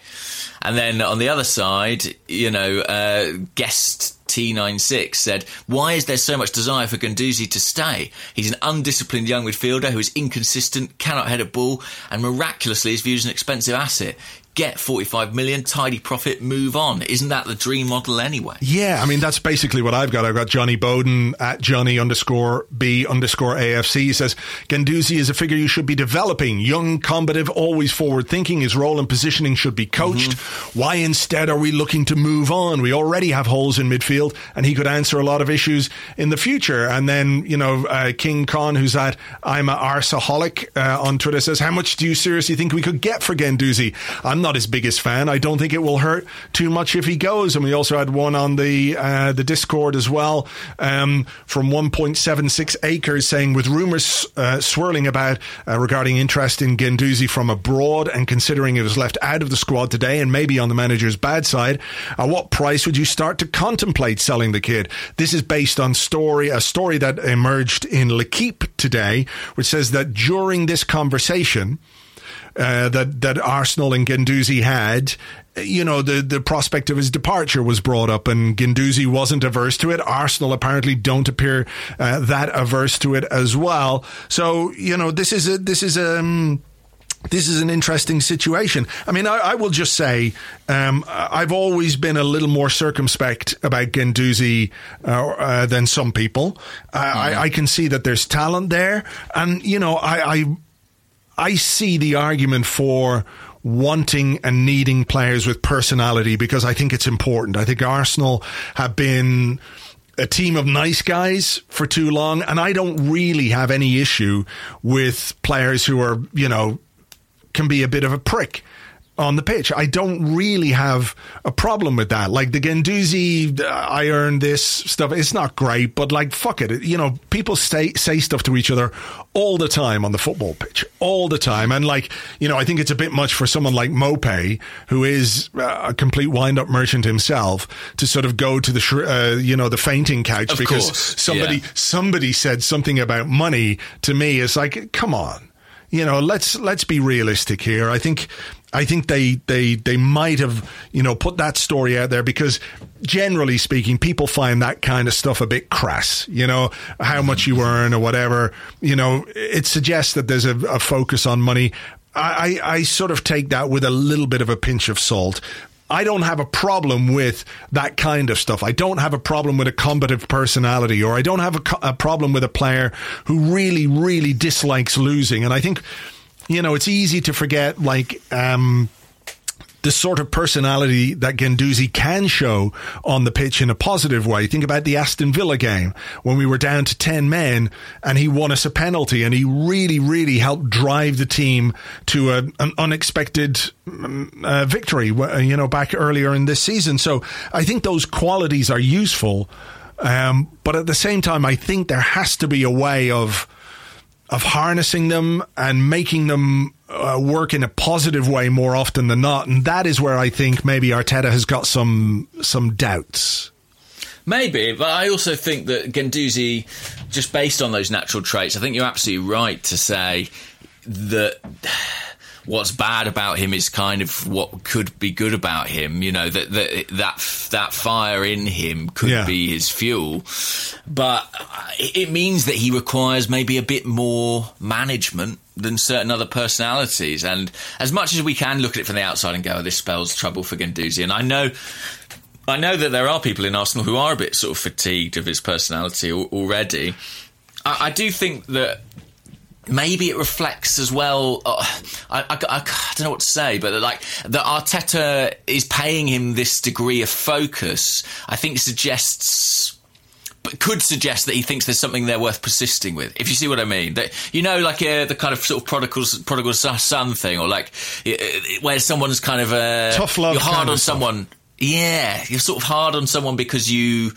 And then on the other side, you know, uh, guest T96 said, Why is there so much desire for Guendouzi to stay? He's an undisciplined young midfielder who is inconsistent, cannot head a ball, and miraculously is viewed as an expensive asset get 45 million, tidy profit, move on. Isn't that the dream model anyway? Yeah, I mean, that's basically what I've got. I've got Johnny Bowden at Johnny underscore B underscore AFC. He says, Guendouzi is a figure you should be developing. Young, combative, always forward thinking. His role and positioning should be coached. Mm-hmm. Why instead are we looking to move on? We already have holes in midfield and he could answer a lot of issues in the future. And then, you know, uh, King Khan, who's at I'm a arsaholic uh, on Twitter says, how much do you seriously think we could get for Guendouzi? I'm not his biggest fan. I don't think it will hurt too much if he goes. And we also had one on the uh, the Discord as well um, from 1.76 acres saying with rumours uh, swirling about uh, regarding interest in Guendouzi from abroad and considering he was left out of the squad today and maybe on the manager's bad side, at what price would you start to contemplate selling the kid? This is based on story a story that emerged in L'Equipe today, which says that during this conversation uh, that that Arsenal and Guendouzi had. You know, the, the prospect of his departure was brought up, and Guendouzi wasn't averse to it. Arsenal apparently don't appear uh, that averse to it as well. So, you know, this is a this is a. Um, this is an interesting situation. I mean, I, I will just say um, I've always been a little more circumspect about Guendouzi uh, uh, than some people. Uh, mm-hmm. I, I, can see that there's talent there, and you know, I, I I see the argument for wanting and needing players with personality because I think it's important. I think Arsenal have been a team of nice guys for too long, and I don't really have any issue with players who are, you know, can be a bit of a prick on the pitch. I don't really have a problem with that. Like the Guendouzi, uh, I earned this stuff. It's not great, but like, fuck it. You know, people say, say stuff to each other all the time on the football pitch, all the time. And like, you know, I think it's a bit much for someone like Maupay, who is uh, a complete wind up merchant himself, to sort of go to the, sh- uh, you know, the fainting couch of because course. somebody, Yeah. somebody said something about money to me. It's like, come on you know, let's let's be realistic here. I think I think they they they might have you know put that story out there because generally speaking, people find that kind of stuff a bit crass. You know, how much you earn or whatever. You know, it suggests that there's a, a focus on money. I, I, I sort of take that with a little bit of a pinch of salt. I don't have a problem with that kind of stuff. I don't have a problem with a combative personality, or I don't have a, co- a problem with a player who really, really dislikes losing. And I think, you know, it's easy to forget, like, um, the sort of personality that Guendouzi can show on the pitch in a positive way. Think about the Aston Villa game when we were down to 10 men and he won us a penalty and he really, really helped drive the team to a, an unexpected um, uh, victory, uh, you know, back earlier in this season. So I think those qualities are useful. Um, but at the same time, I think there has to be a way of, of harnessing them and making them uh, work in a positive way more often than not, and that is where I think maybe Arteta has got some some doubts. Maybe, but I also think that Guendouzi, just based on those natural traits, I think you're absolutely right to say that what's bad about him is kind of what could be good about him. You know that that that that fire in him could Yeah. be his fuel, but it means that he requires maybe a bit more management than certain other personalities. And as much as we can look at it from the outside and go, oh, "This spells trouble for Guendouzi," and I know. I know that there are people in Arsenal who are a bit sort of fatigued of his personality already. I, I do think that maybe it reflects as well. Uh, I, I, I, I don't know what to say, but like that Arteta is paying him this degree of focus. I think suggests. But could suggest that he thinks there's something there worth persisting with. If you see what I mean, that you know, like uh, the kind of sort of prodigal prodigal son thing, or like uh, where someone's kind of uh, Tough love You're hard on of stuff. someone. Yeah, you're sort of hard on someone because you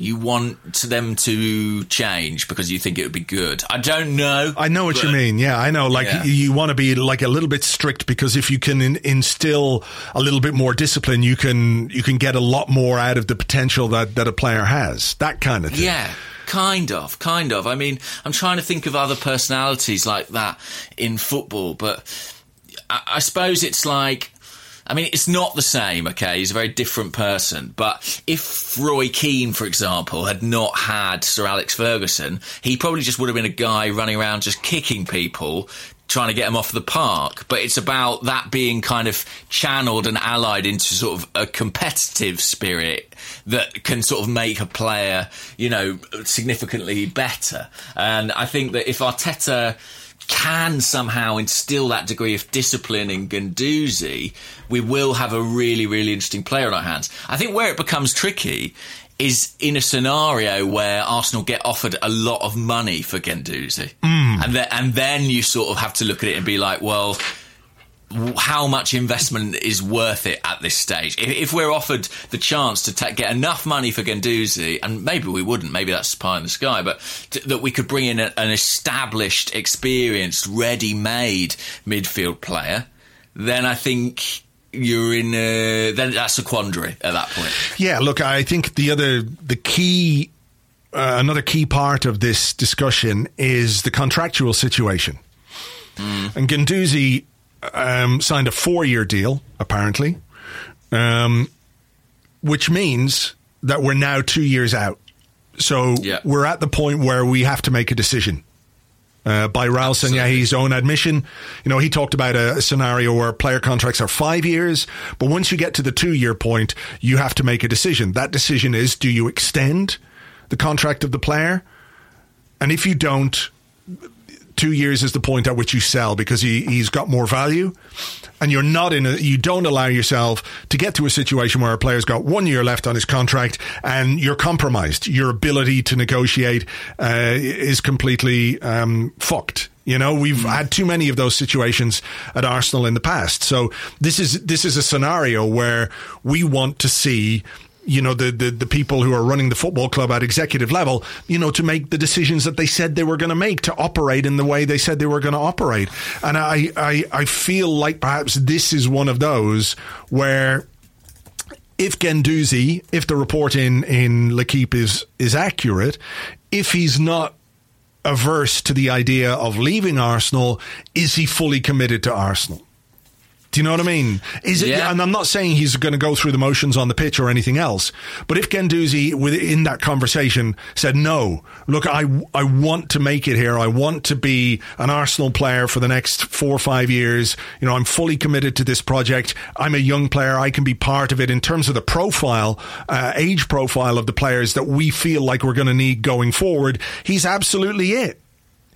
you want them to change because you think it would be good. I don't know. I know what you mean. Yeah, I know. Like Yeah. you, you want to be like a little bit strict because if you can in, instill a little bit more discipline, you can you can get a lot more out of the potential that that a player has. That kind of thing. Yeah, kind of, kind of. I mean, I'm trying to think of other personalities like that in football, but I, I suppose it's like. I mean, it's not the same, okay? He's a very different person. But if Roy Keane, for example, had not had Sir Alex Ferguson, he probably just would have been a guy running around just kicking people, trying to get them off the park. But it's about that being kind of channeled and allied into sort of a competitive spirit that can sort of make a player, you know, significantly better. And I think that if Arteta can somehow instill that degree of discipline in Guendouzi, we will have a really, really interesting player on our hands. I think where it becomes tricky is in a scenario where Arsenal get offered a lot of money for Guendouzi. Mm. And, then, and then you sort of have to look at it and be like, well, how much investment is worth it at this stage. If, if we're offered the chance to ta- get enough money for Guendouzi, and maybe we wouldn't, maybe that's pie in the sky, but t- that we could bring in a, an established, experienced, ready-made midfield player, then I think you're in a, then that's a quandary at that point. Yeah, look, I think the other the key uh, another key part of this discussion is the contractual situation. Mm. And Guendouzi um, signed a four-year deal, apparently, um, which means that we're now two years out. So yeah. we're at the point where we have to make a decision. Uh, by Raul Sanllehi's own admission. You know, he talked about a, a, scenario where player contracts are five years, but once you get to the two year point, you have to make a decision. That decision is do you extend the contract of the player? And if you don't, two years is the point at which you sell because he, he's got more value and you're not in a, you don't allow yourself to get to a situation where a player's got one year left on his contract and you're compromised. Your ability to negotiate uh, is completely um, fucked. You know, we've mm. had too many of those situations at Arsenal in the past. So this is this is a scenario where we want to see you know the, the the people who are running the football club at executive level you know to make the decisions that they said they were going to make to operate in the way they said they were going to operate. And I, I I feel like perhaps this is one of those where if Guendouzi if the report in in L'Equipe is is accurate if he's not averse to the idea of leaving Arsenal is he fully committed to Arsenal do you know what I mean? Is it? Yeah. And I'm not saying he's going to go through the motions on the pitch or anything else. But if Guendouzi, within that conversation, said no, look, I I want to make it here. I want to be an Arsenal player for the next four or five years. You know, I'm fully committed to this project. I'm a young player. I can be part of it in terms of the profile, uh, age profile of the players that we feel like we're going to need going forward. He's absolutely it.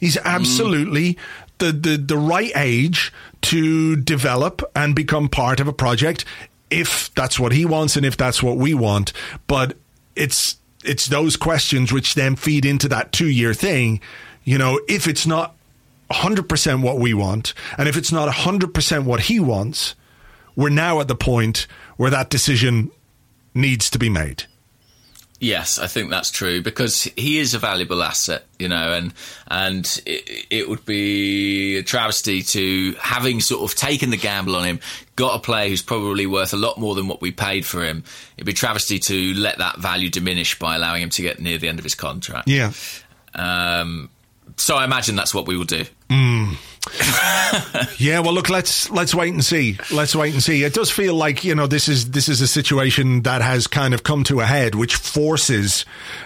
He's absolutely mm the, the, the right age to develop and become part of a project if that's what he wants and if that's what we want. But it's it's those questions which then feed into that two year thing. You know, if it's not 100% what we want, and if it's not 100% what he wants, we're now at the point where that decision needs to be made. Yes, I think that's true because he is a valuable asset, you know, and and it, it, would be a travesty to having sort of taken the gamble on him, got a player who's probably worth a lot more than what we paid for him. It'd be travesty to let that value diminish by allowing him to get near the end of his contract. Yeah. Um, so I imagine that's what we will do. Mm. yeah, well, look, let's let's wait and see. Let's wait and see. It does feel like you know this is this is a situation that has kind of come to a head, which forces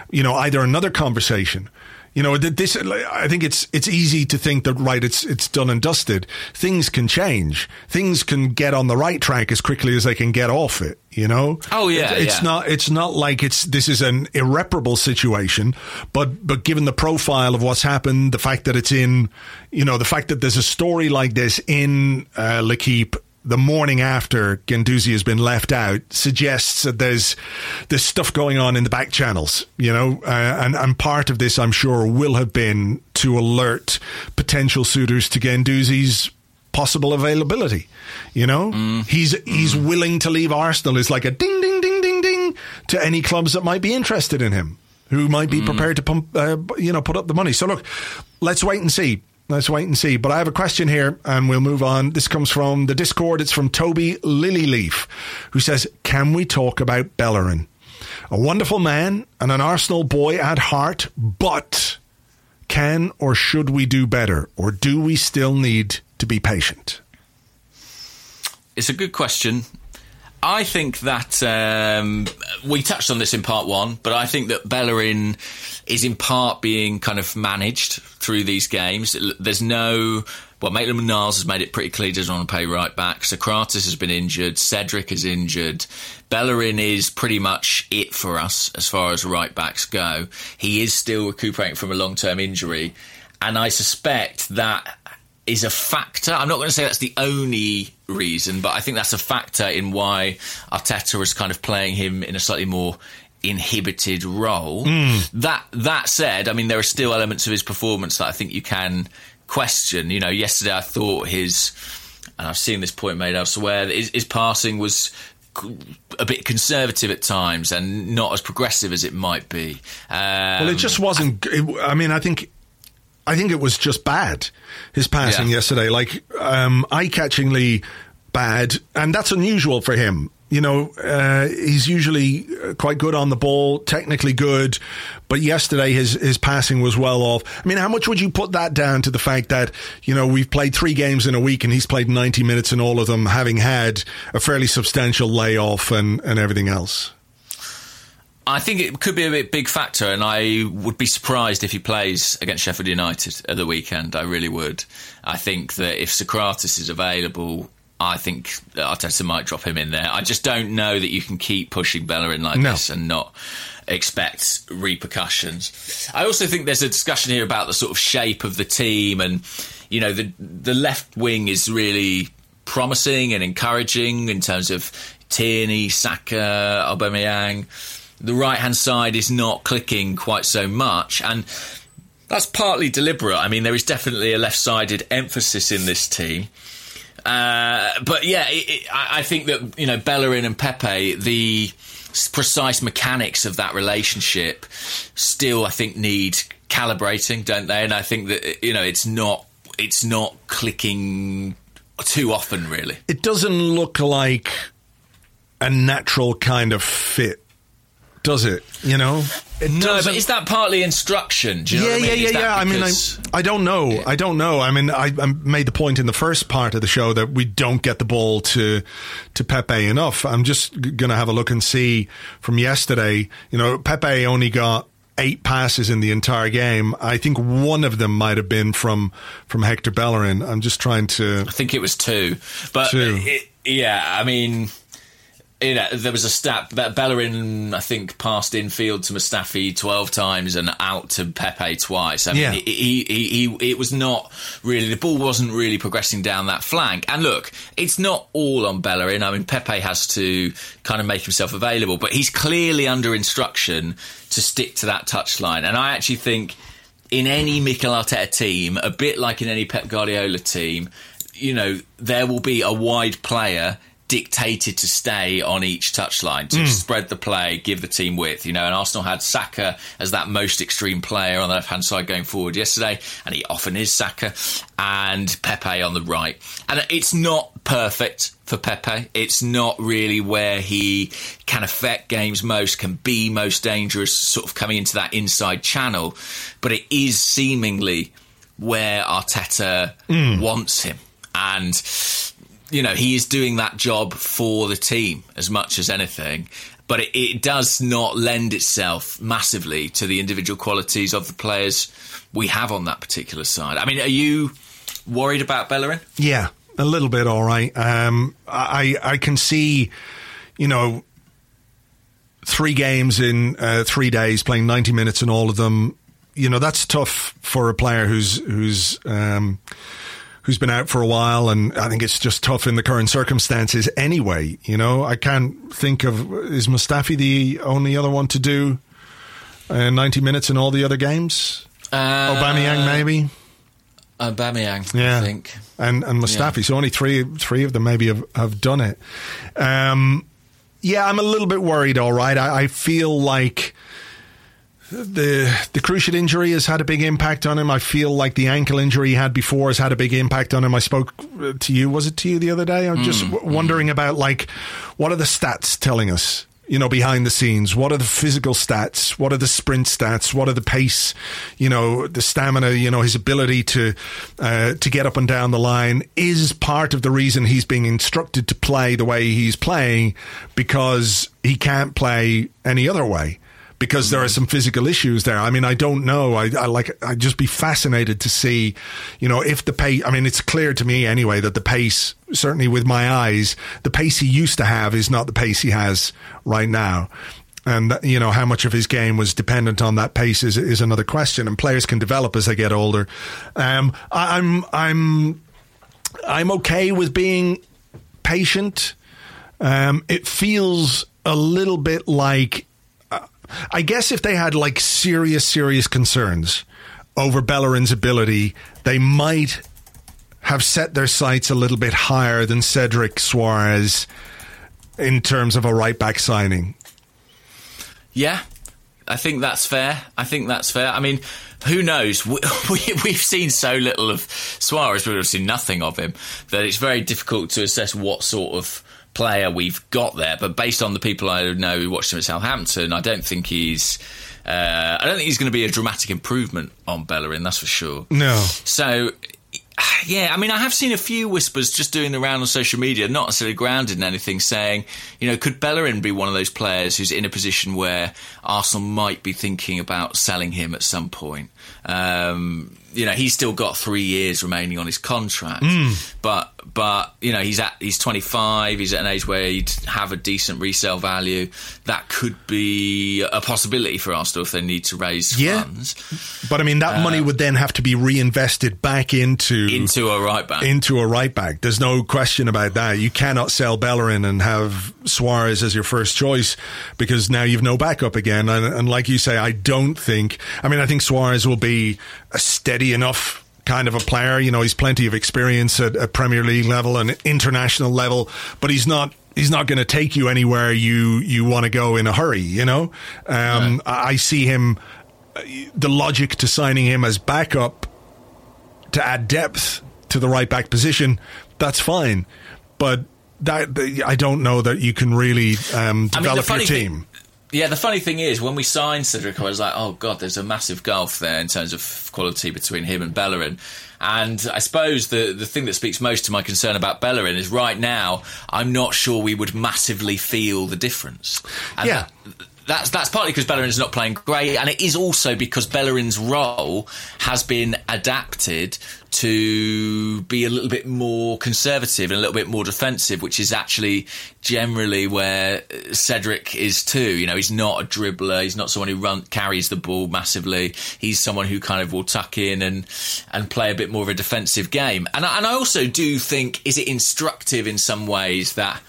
you know either another conversation you know, this. I think it's it's easy to think that right, it's it's done and dusted. Things can change. Things can get on the right track as quickly as they can get off it. You know. Oh yeah. It, it's yeah. not. It's not like it's this is an irreparable situation. But but given the profile of what's happened, the fact that it's in, you know, the fact that there's a story like this in uh, L'Equipe the morning after Guendouzi has been left out suggests that there's there's stuff going on in the back channels, you know, uh, and and part of this, I'm sure, will have been to alert potential suitors to Guendouzi's possible availability. You know, mm. he's he's mm. willing to leave Arsenal. It's like a ding ding ding ding ding to any clubs that might be interested in him, who might be mm. prepared to pump, uh, you know, put up the money. So look, let's wait and see. Let's wait and see. But I have a question here and we'll move on. This comes from the Discord. It's from Toby Lilyleaf, who says, Can we talk about Bellerin? A wonderful man and an Arsenal boy at heart, but can or should we do better? Or do we still need to be patient? It's a good question. I think that um, we touched on this in part one, but I think that Bellerin is in part being kind of managed through these games. There's no. Well, Maitland Niles has made it pretty clear he doesn't want to pay right back. Sokratis has been injured. Cedric is injured. Bellerin is pretty much it for us as far as right backs go. He is still recuperating from a long term injury. And I suspect that is a factor. I'm not going to say that's the only reason, but I think that's a factor in why Arteta is kind of playing him in a slightly more inhibited role. Mm. That that said, I mean there are still elements of his performance that I think you can question. You know, yesterday I thought his and I've seen this point made elsewhere, his, his passing was a bit conservative at times and not as progressive as it might be. Um, well, it just wasn't. I mean, I think. I think it was just bad. His passing Yeah. yesterday, like um, eye-catchingly bad, and that's unusual for him. You know, uh, he's usually uh, quite good on the ball, technically good, but yesterday his his passing was well off. I mean, how much would you put that down to the fact that you know we've played three games in a week and he's played ninety minutes in all of them, having had a fairly substantial layoff and and everything else. I think it could be a bit big factor, and I would be surprised if he plays against Sheffield United at the weekend. I really would. I think that if Sokratis is available, I think Arteta might drop him in there. I just don't know that you can keep pushing Bellerin like No. this and not expect repercussions. I also think there's a discussion here about the sort of shape of the team, and you know the the left wing is really promising and encouraging in terms of Tierney, Saka, Aubameyang. The right hand side is not clicking quite so much, and that's partly deliberate. I mean, there is definitely a left sided emphasis in this team. Uh, but yeah, it, it, I I think that you know Bellerin and Pepe, the precise mechanics of that relationship, still I think need calibrating, don't they? And I think that you know it's not it's not clicking too often, really. it doesn't look like a natural kind of fit, does it? You know, it No, doesn't- but is that partly instruction? Do you know yeah, I yeah, mean? yeah, Is yeah. I mean, I, I don't know. I don't know. I mean, I, I made the point in the first part of the show that we don't get the ball to to Pepe enough. I'm just going to have a look and see from yesterday. You know, Pepe only got eight passes in the entire game. I think one of them might have been from from Hector Bellerin. I'm just trying to. I think it was two, but Two. It, yeah, I mean, you know, there was a stat that Bellerin, I think, passed infield to Mustafi twelve times and out to Pepe twice. I mean, Yeah. he, he, he, he, it was not really the ball wasn't really progressing down that flank. And look, it's not all on Bellerin. I mean, Pepe has to kind of make himself available, but he's clearly under instruction to stick to that touchline. And I actually think in any Mikel Arteta team, a bit like in any Pep Guardiola team, you know, there will be a wide player dictated to stay on each touchline to hmm. spread the play, give the team width. You know, and Arsenal had Saka as that most extreme player on the left hand side going forward yesterday, and he often is Saka, and Pepe on the right. And it's not perfect for Pepe. It's not really where he can affect games most, can be most dangerous, sort of coming into that inside channel. But it is seemingly where Arteta hmm. wants him. And, you know, he is doing that job for the team as much as anything. But it, it does not lend itself massively to the individual qualities of the players we have on that particular side. I mean, are you worried about Bellerin? Yeah, a little bit. All right. Um, I I can see, you know, three games in uh, three days, playing ninety minutes in all of them. You know, that's tough for a player who's who's. Um, Who's been out for a while, and I think it's just tough in the current circumstances anyway. You know, I can't think of is Mustafi the only other one to do uh, 90 minutes in all the other games? Uh, Aubameyang, maybe? Aubameyang, Yeah, I think. and and Mustafi. So only three three of them maybe have, have done it. Um, yeah, I'm a little bit worried. All right, I, I feel like the the cruciate injury has had a big impact on him. I feel like the ankle injury he had before has had a big impact on him. I spoke uh, to you. Was it to you the other day? I'm just w- wondering about like what are the stats telling us? You know, behind the scenes, what are the physical stats? What are the sprint stats? What are the pace? You know, the stamina. You know, his ability to uh, to get up and down the line is part of the reason he's being instructed to play the way he's playing because he can't play any other way because there are some physical issues there. I mean, I don't know. I, I like. I'd just be fascinated to see, you know, if the pace. I mean, it's clear to me anyway that the pace, certainly with my eyes, the pace he used to have is not the pace he has right now. And you know how much of his game was dependent on that pace is is another question. And players can develop as they get older. Um, I, I'm I'm I'm okay with being patient. Um, it feels a little bit like I guess if they had like serious, serious concerns over Bellerin's ability, they might have set their sights a little bit higher than Cedric Soares in terms of a right back signing. Yeah, I think that's fair. I think that's fair. I mean, who knows? We, have we, seen so little of Soares, we've seen nothing of him, that it's very difficult to assess what sort of player we've got there. But based on the people I know who watched him at Southampton, I don't think he's. Uh, I don't think he's going to be a dramatic improvement on Bellerin, that's for sure. No. So yeah, I mean, I have seen a few whispers just doing the round on social media, not necessarily grounded in anything, saying, you know, could Bellerin be one of those players who's in a position where Arsenal might be thinking about selling him at some point? Um, you know, he's still got three years remaining on his contract, mm. but but you know, he's at he's 25. He's at an age where he'd have a decent resale value. That could be a possibility for Arsenal if they need to raise yeah. funds. But I mean, that uh, money would then have to be reinvested back into into a right back. Into a right back. There's no question about that. You cannot sell Bellerin and have Soares as your first choice because now you've no backup again. And, and like you say, I don't think. I mean, I think Soares will be a steady enough kind of a player. You know, he's plenty of experience at a Premier League level and international level, but he's not he's not going to take you anywhere you you want to go in a hurry. You know, um, I see him. The logic to signing him as backup to add depth to the right back position, that's fine, but that I don't know that you can really um, develop I mean, your team. Thing, yeah, the funny thing is, when we signed Cedric, I was like, oh, God, there's a massive gulf there in terms of quality between him and Bellerin. And I suppose the, the thing that speaks most to my concern about Bellerin is right now, I'm not sure we would massively feel the difference. And yeah. That, that's that's partly because Bellerin's not playing great, and it is also because Bellerin's role has been adapted to be a little bit more conservative and a little bit more defensive, which is actually generally where uh, Cedric is too. You know, he's not a dribbler. He's not someone who run carries the ball massively. He's someone who kind of will tuck in and and play a bit more of a defensive game. And and I also do think is it instructive in some ways that.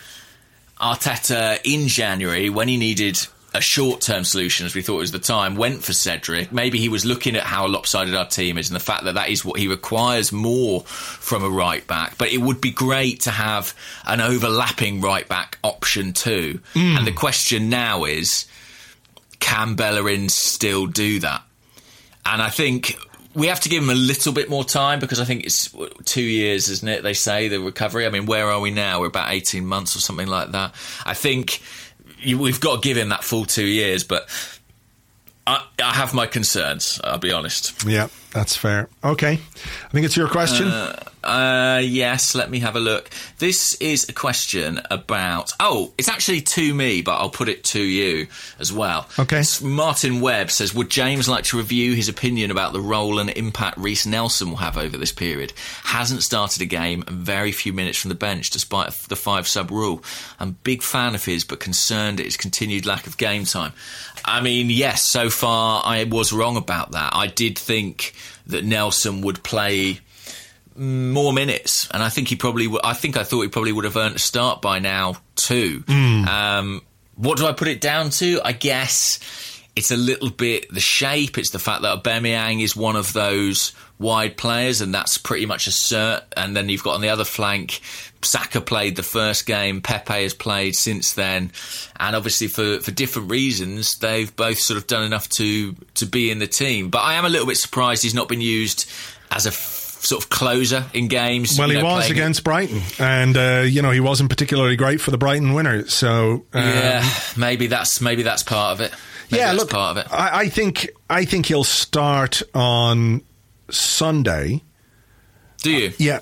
Arteta in January, when he needed a short term solution, as we thought it was the time, went for Cedric. Maybe he was looking at how lopsided our team is and the fact that that is what he requires more from a right back. But it would be great to have an overlapping right back option too. Mm. And the question now is can Bellerin still do that? And I think we have to give him a little bit more time because I think it's two years, isn't it? They say the recovery. I mean, where are we now? We're about 18 months or something like that. I think you, we've got to give him that full two years, but I, I, have my concerns. I'll be honest. Yeah, that's fair. Okay, I think it's your question. Uh, uh, yes, let me have a look. This is a question about. Oh, it's actually to me, but I'll put it to you as well. Okay. Martin Webb says Would James like to review his opinion about the role and impact Reiss Nelson will have over this period? Hasn't started a game and very few minutes from the bench despite the five sub rule. I'm a big fan of his, but concerned at his continued lack of game time. I mean, yes, so far I was wrong about that. I did think that Nelson would play more minutes, and I think he probably. W- I think I thought he probably would have earned a start by now too. Mm. Um, what do I put it down to? I guess it's a little bit the shape. It's the fact that Aubameyang is one of those wide players, and that's pretty much a cert. And then you've got on the other flank, Saka played the first game, Pepe has played since then, and obviously for, for different reasons, they've both sort of done enough to to be in the team. But I am a little bit surprised he's not been used as a sort of closer in games. Well, he know, was against it. Brighton, and uh, you know he wasn't particularly great for the Brighton winners. So um, yeah, maybe that's maybe that's part of it. Maybe yeah, look, part of it. I, I, think I think he'll start on Sunday. Do you? Uh, yeah,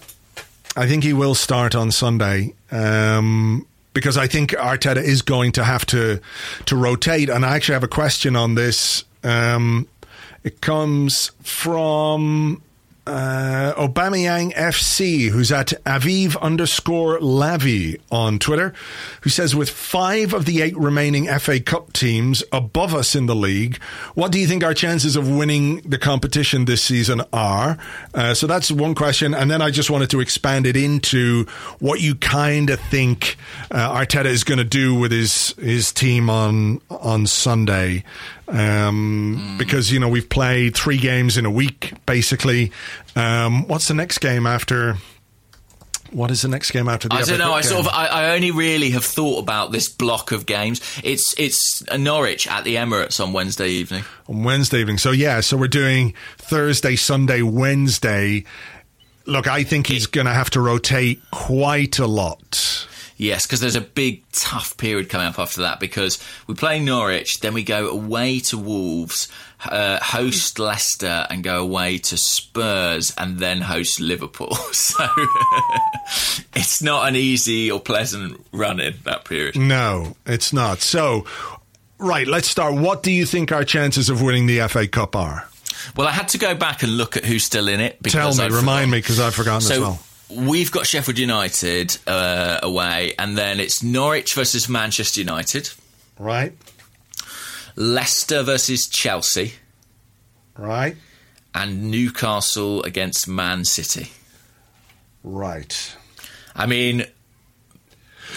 I think he will start on Sunday. Um, because I think Arteta is going to have to to rotate, and I actually have a question on this. Um, it comes from uh, FC, who's at Aviv underscore Lavi on Twitter, who says, with five of the eight remaining FA Cup teams above us in the league, what do you think our chances of winning the competition this season are? Uh, so that's one question. And then I just wanted to expand it into what you kind of think uh, Arteta is going to do with his, his team on, on Sunday um, mm. because you know we've played three games in a week basically. Um, what's the next game after what is the next game after the? I don't know. I sort of, I, I only really have thought about this block of games. It's it's Norwich at the Emirates on Wednesday evening. on Wednesday evening. So yeah, so we're doing Thursday, Sunday, Wednesday. Look, I think he's going to have to rotate quite a lot. Yes, because there's a big tough period coming up after that because we play Norwich, then we go away to Wolves, uh, host Leicester, and go away to Spurs, and then host Liverpool. So it's not an easy or pleasant run in that period. No, it's not. So, right, let's start. What do you think our chances of winning the FA Cup are? Well, I had to go back and look at who's still in it. Tell me, I'd remind forgotten. me, because I've forgotten So as well. We've got Sheffield United uh, away, and then it's Norwich versus Manchester United, Right, Leicester versus Chelsea, right, and Newcastle against Man City. right. I mean,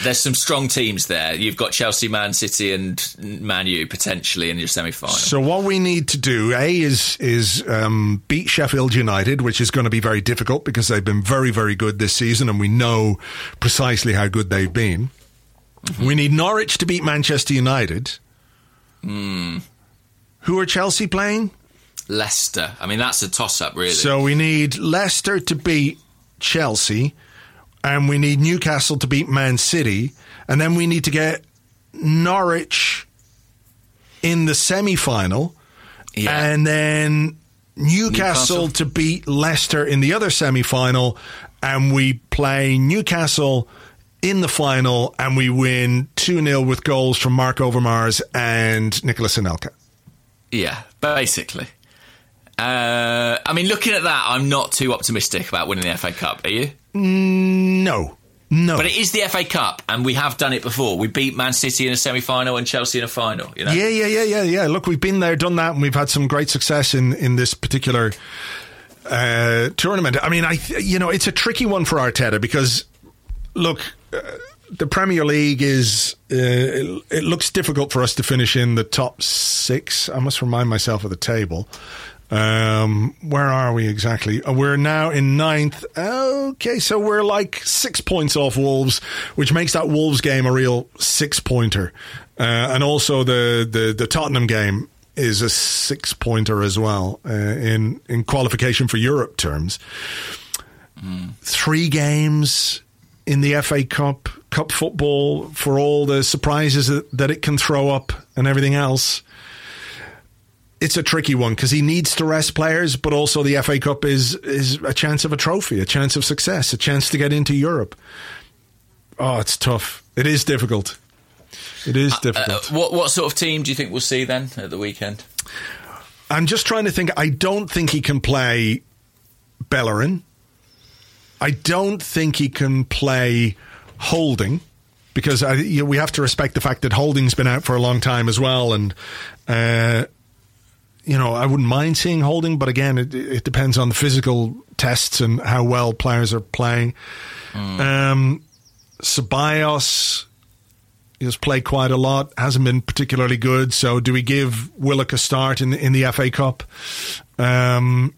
there's some strong teams there. You've got Chelsea, Man City, and Man U potentially in your semi final. So what we need to do, A, is is um, beat Sheffield United, which is going to be very difficult because they've been very, very good this season, and we know precisely how good they've been. We need Norwich to beat Manchester United. Who are Chelsea playing? Leicester. I mean, that's a toss up, really. So we need Leicester to beat Chelsea, and we need Newcastle to beat Man City, and then we need to get Norwich in the semi final. yeah. and then Newcastle, Newcastle. to beat Leicester in the other semi final, and we play Newcastle in the final, and we win 2 0 with goals from Mark Overmars and Nicolas Anelka. Yeah, basically. Uh, I mean, looking at that, I'm not too optimistic about winning the FA Cup. Are you? No. No. But it is the FA Cup, and we have done it before. We beat Man City in a semi-final and Chelsea in a final. You know, yeah, yeah, yeah, yeah, yeah. Look, we've been there, done that, and we've had some great success in, in this particular uh, tournament. I mean, I you know, it's a tricky one for Arteta because, look, uh, the Premier League is uh, it, it looks difficult for us to finish in the top six. I must remind myself of the table. Um, where are we exactly? Uh, We're now in ninth. Okay, so we're like six points off Wolves, which makes that Wolves game a real six pointer. Uh, and also the, the, the Tottenham game is a six pointer as well uh, in in qualification for Europe terms. Three games in the FA Cup, Cup football for all the surprises that, that it can throw up and everything else. It's a tricky one because he needs to rest players, but also the FA Cup is is a chance of a trophy, a chance of success, a chance to get into Europe. Oh, it's tough. It is difficult. It is Uh, difficult. what what sort of team do you think we'll see then at the weekend? I'm just trying to think. I don't think he can play Bellerin. I don't think he can play Holding because I, you know, we have to respect the fact that Holding's been out for a long time as well. And, uh, you know, I wouldn't mind seeing Holding, but again, it, it depends on the physical tests and how well players are playing. Um, Ceballos has played quite a lot, hasn't been particularly good. So, do we give Willock a start in the, in the FA Cup? Um,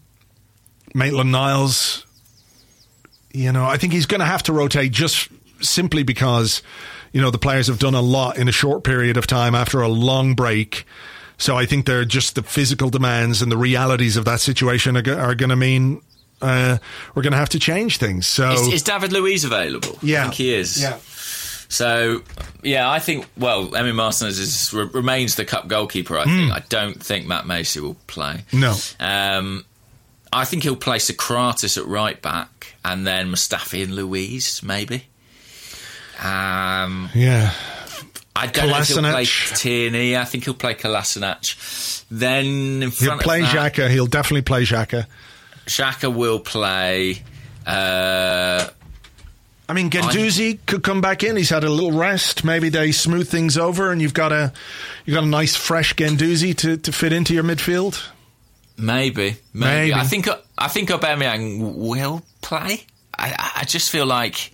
Maitland Niles, you know, I think he's going to have to rotate just simply because, you know, the players have done a lot in a short period of time after a long break. So I think they're just the physical demands and the realities of that situation are, are going to mean uh, we're going to have to change things. So Is, is David Luiz available? yeah, I think he is. Yeah. So, yeah, I think, well, Emi Martinez is, re- remains the cup goalkeeper, I think. I don't think Matt Macey will play. Hmm. No. Um, I think he'll play Sokratis at right back and then Mustafi and Luiz, maybe. Um, Yeah. I don't know if he'll play Kolasinac. Tierney. I think he'll play Kolasinac. Then in He'll play of that, Xhaka. He'll definitely play Xhaka. Xhaka will play. Uh, I mean, Guendouzi could come back in. He's had a little rest. Maybe they smooth things over, and you've got a you've got a nice fresh Guendouzi to, to fit into your midfield. Maybe, maybe. Maybe. I think I think Aubameyang will play. I, I just feel like,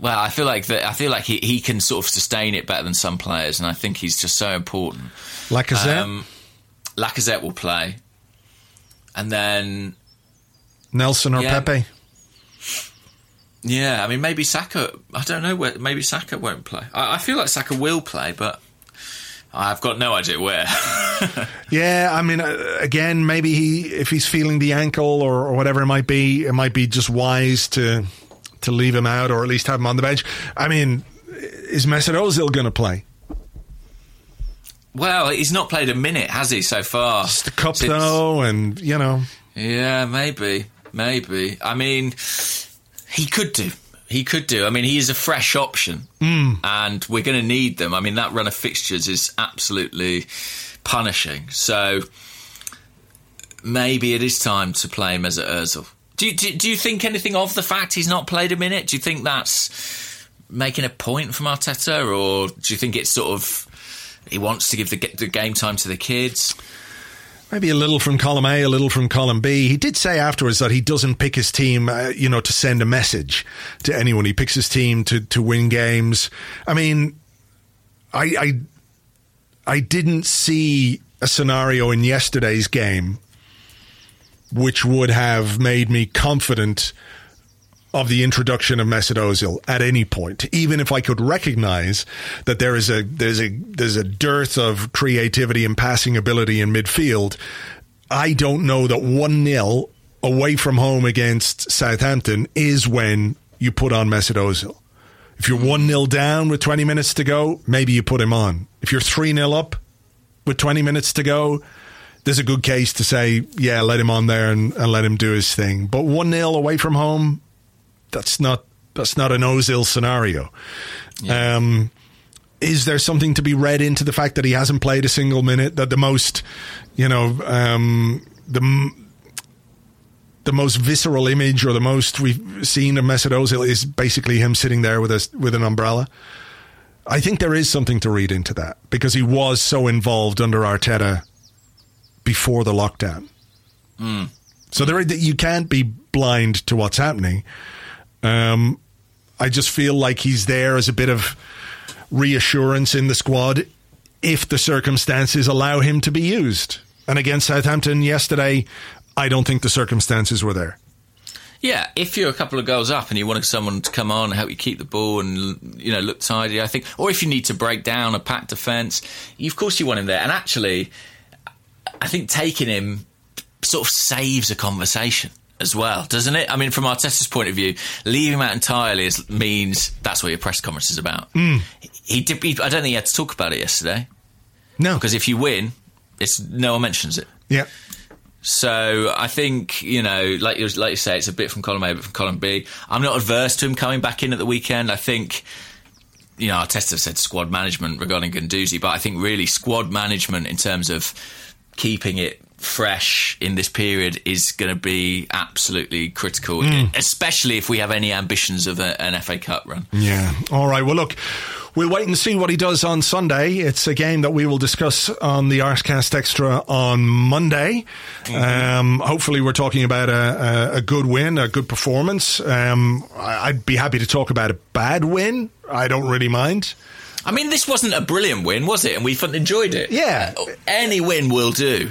well, I feel like that. I feel like he, he can sort of sustain it better than some players, and I think he's just so important. Lacazette, Um, Lacazette will play, and then Nelson or yeah. Pepe. Yeah, I mean, maybe Saka. I don't know where. Maybe Saka won't play. I, I feel like Saka will play, but I've got no idea where. yeah, I mean, uh, again, maybe he, if he's feeling the ankle or, or, whatever it might be, it might be just wise to to leave him out or at least have him on the bench. I mean, is Mesut Ozil going to play? Well, he's not played a minute, has he, so far? It's the cup, Since, though, and you know. Yeah, maybe, maybe. I mean, he could do. He could do. I mean, he is a fresh option, mm. and we're going to need them. I mean, that run of fixtures is absolutely punishing. So maybe it is time to play him as a Özil. Do you, do, do you think anything of the fact he's not played a minute? Do you think that's making a point from Arteta, or do you think it's sort of he wants to give the, the game time to the kids? Maybe a little from column A, a little from column B. He did say afterwards that he doesn't pick his team, uh, you know, to send a message to anyone. He picks his team to, to win games. I mean, I, I, I didn't see a scenario in yesterday's game which would have made me confident of the introduction of Mesut at any point, even if I could recognize that there is a there's a there's a dearth of creativity and passing ability in midfield. I don't know that one 0 away from home against Southampton is when you put on Mesut. If you're one 0 down with 20 minutes to go, maybe you put him on. If you're three 0 up with 20 minutes to go, there's a good case to say, yeah, let him on there and, and let him do his thing. But one 0 away from home, that's not that's not an Ozil scenario. Yeah. Um, is there something to be read into the fact that he hasn't played a single minute? That the most, you know, um, the the most visceral image or the most we've seen of Mesut Ozil is basically him sitting there with a with an umbrella. I think there is something to read into that because he was so involved under Arteta before the lockdown. Mm. So there, you can't be blind to what's happening. Um, I just feel like he's there as a bit of reassurance in the squad if the circumstances allow him to be used. And against Southampton yesterday, I don't think the circumstances were there. Yeah, if you're a couple of goals up and you want someone to come on and help you keep the ball and you know look tidy, I think, or if you need to break down a packed defence, of course you want him there. And actually, I think taking him sort of saves a conversation as well, doesn't it? I mean, from Arteta's point of view, leaving him out entirely is, means that's what your press conference is about. Mm. He, did. He, I don't think he had to talk about it yesterday. No, because if you win, it's no one mentions it. Yeah. So I think you know, like you like you say, it's a bit from column A, but from column B. I'm not adverse to him coming back in at the weekend. I think you know, Arteta said squad management regarding Guendouzi, but I think really squad management in terms of keeping it fresh in this period is going to be absolutely critical, mm. especially if we have any ambitions of a, an FA Cup run. Yeah. All right. Well, look. We'll wait and see what he does on Sunday. It's a game that we will discuss on the Arsecast Extra on Monday. Mm-hmm. Um, hopefully, we're talking about a, a, a, good win, a good performance. Um, I'd be happy to talk about a bad win. I don't really mind. I mean, this wasn't a brilliant win, was it? And we enjoyed it. Yeah. Any win will do.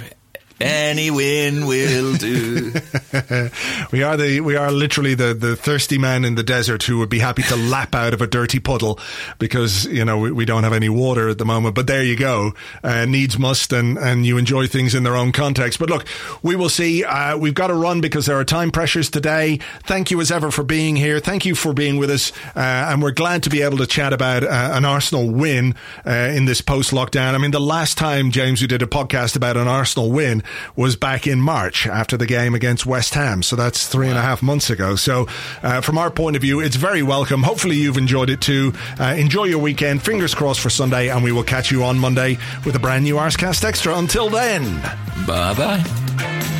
Any win will do. we are the we are literally the, the thirsty man in the desert who would be happy to lap out of a dirty puddle because you know we, we don't have any water at the moment. But there you go, uh, needs must, and and you enjoy things in their own context. But look, we will see. Uh, we've got to run because there are time pressures today. Thank you as ever for being here. Thank you for being with us, uh, and we're glad to be able to chat about uh, an Arsenal win uh, in this post lockdown. I mean, the last time James we did a podcast about an Arsenal win was back in March after the game against West Ham. So that's three and a half months ago. So uh, from our point of view, it's very welcome. Hopefully you've enjoyed it too. Uh, enjoy your weekend. Fingers crossed for Sunday, and we will catch you on Monday with a brand new Arsecast Extra. Until then, bye bye.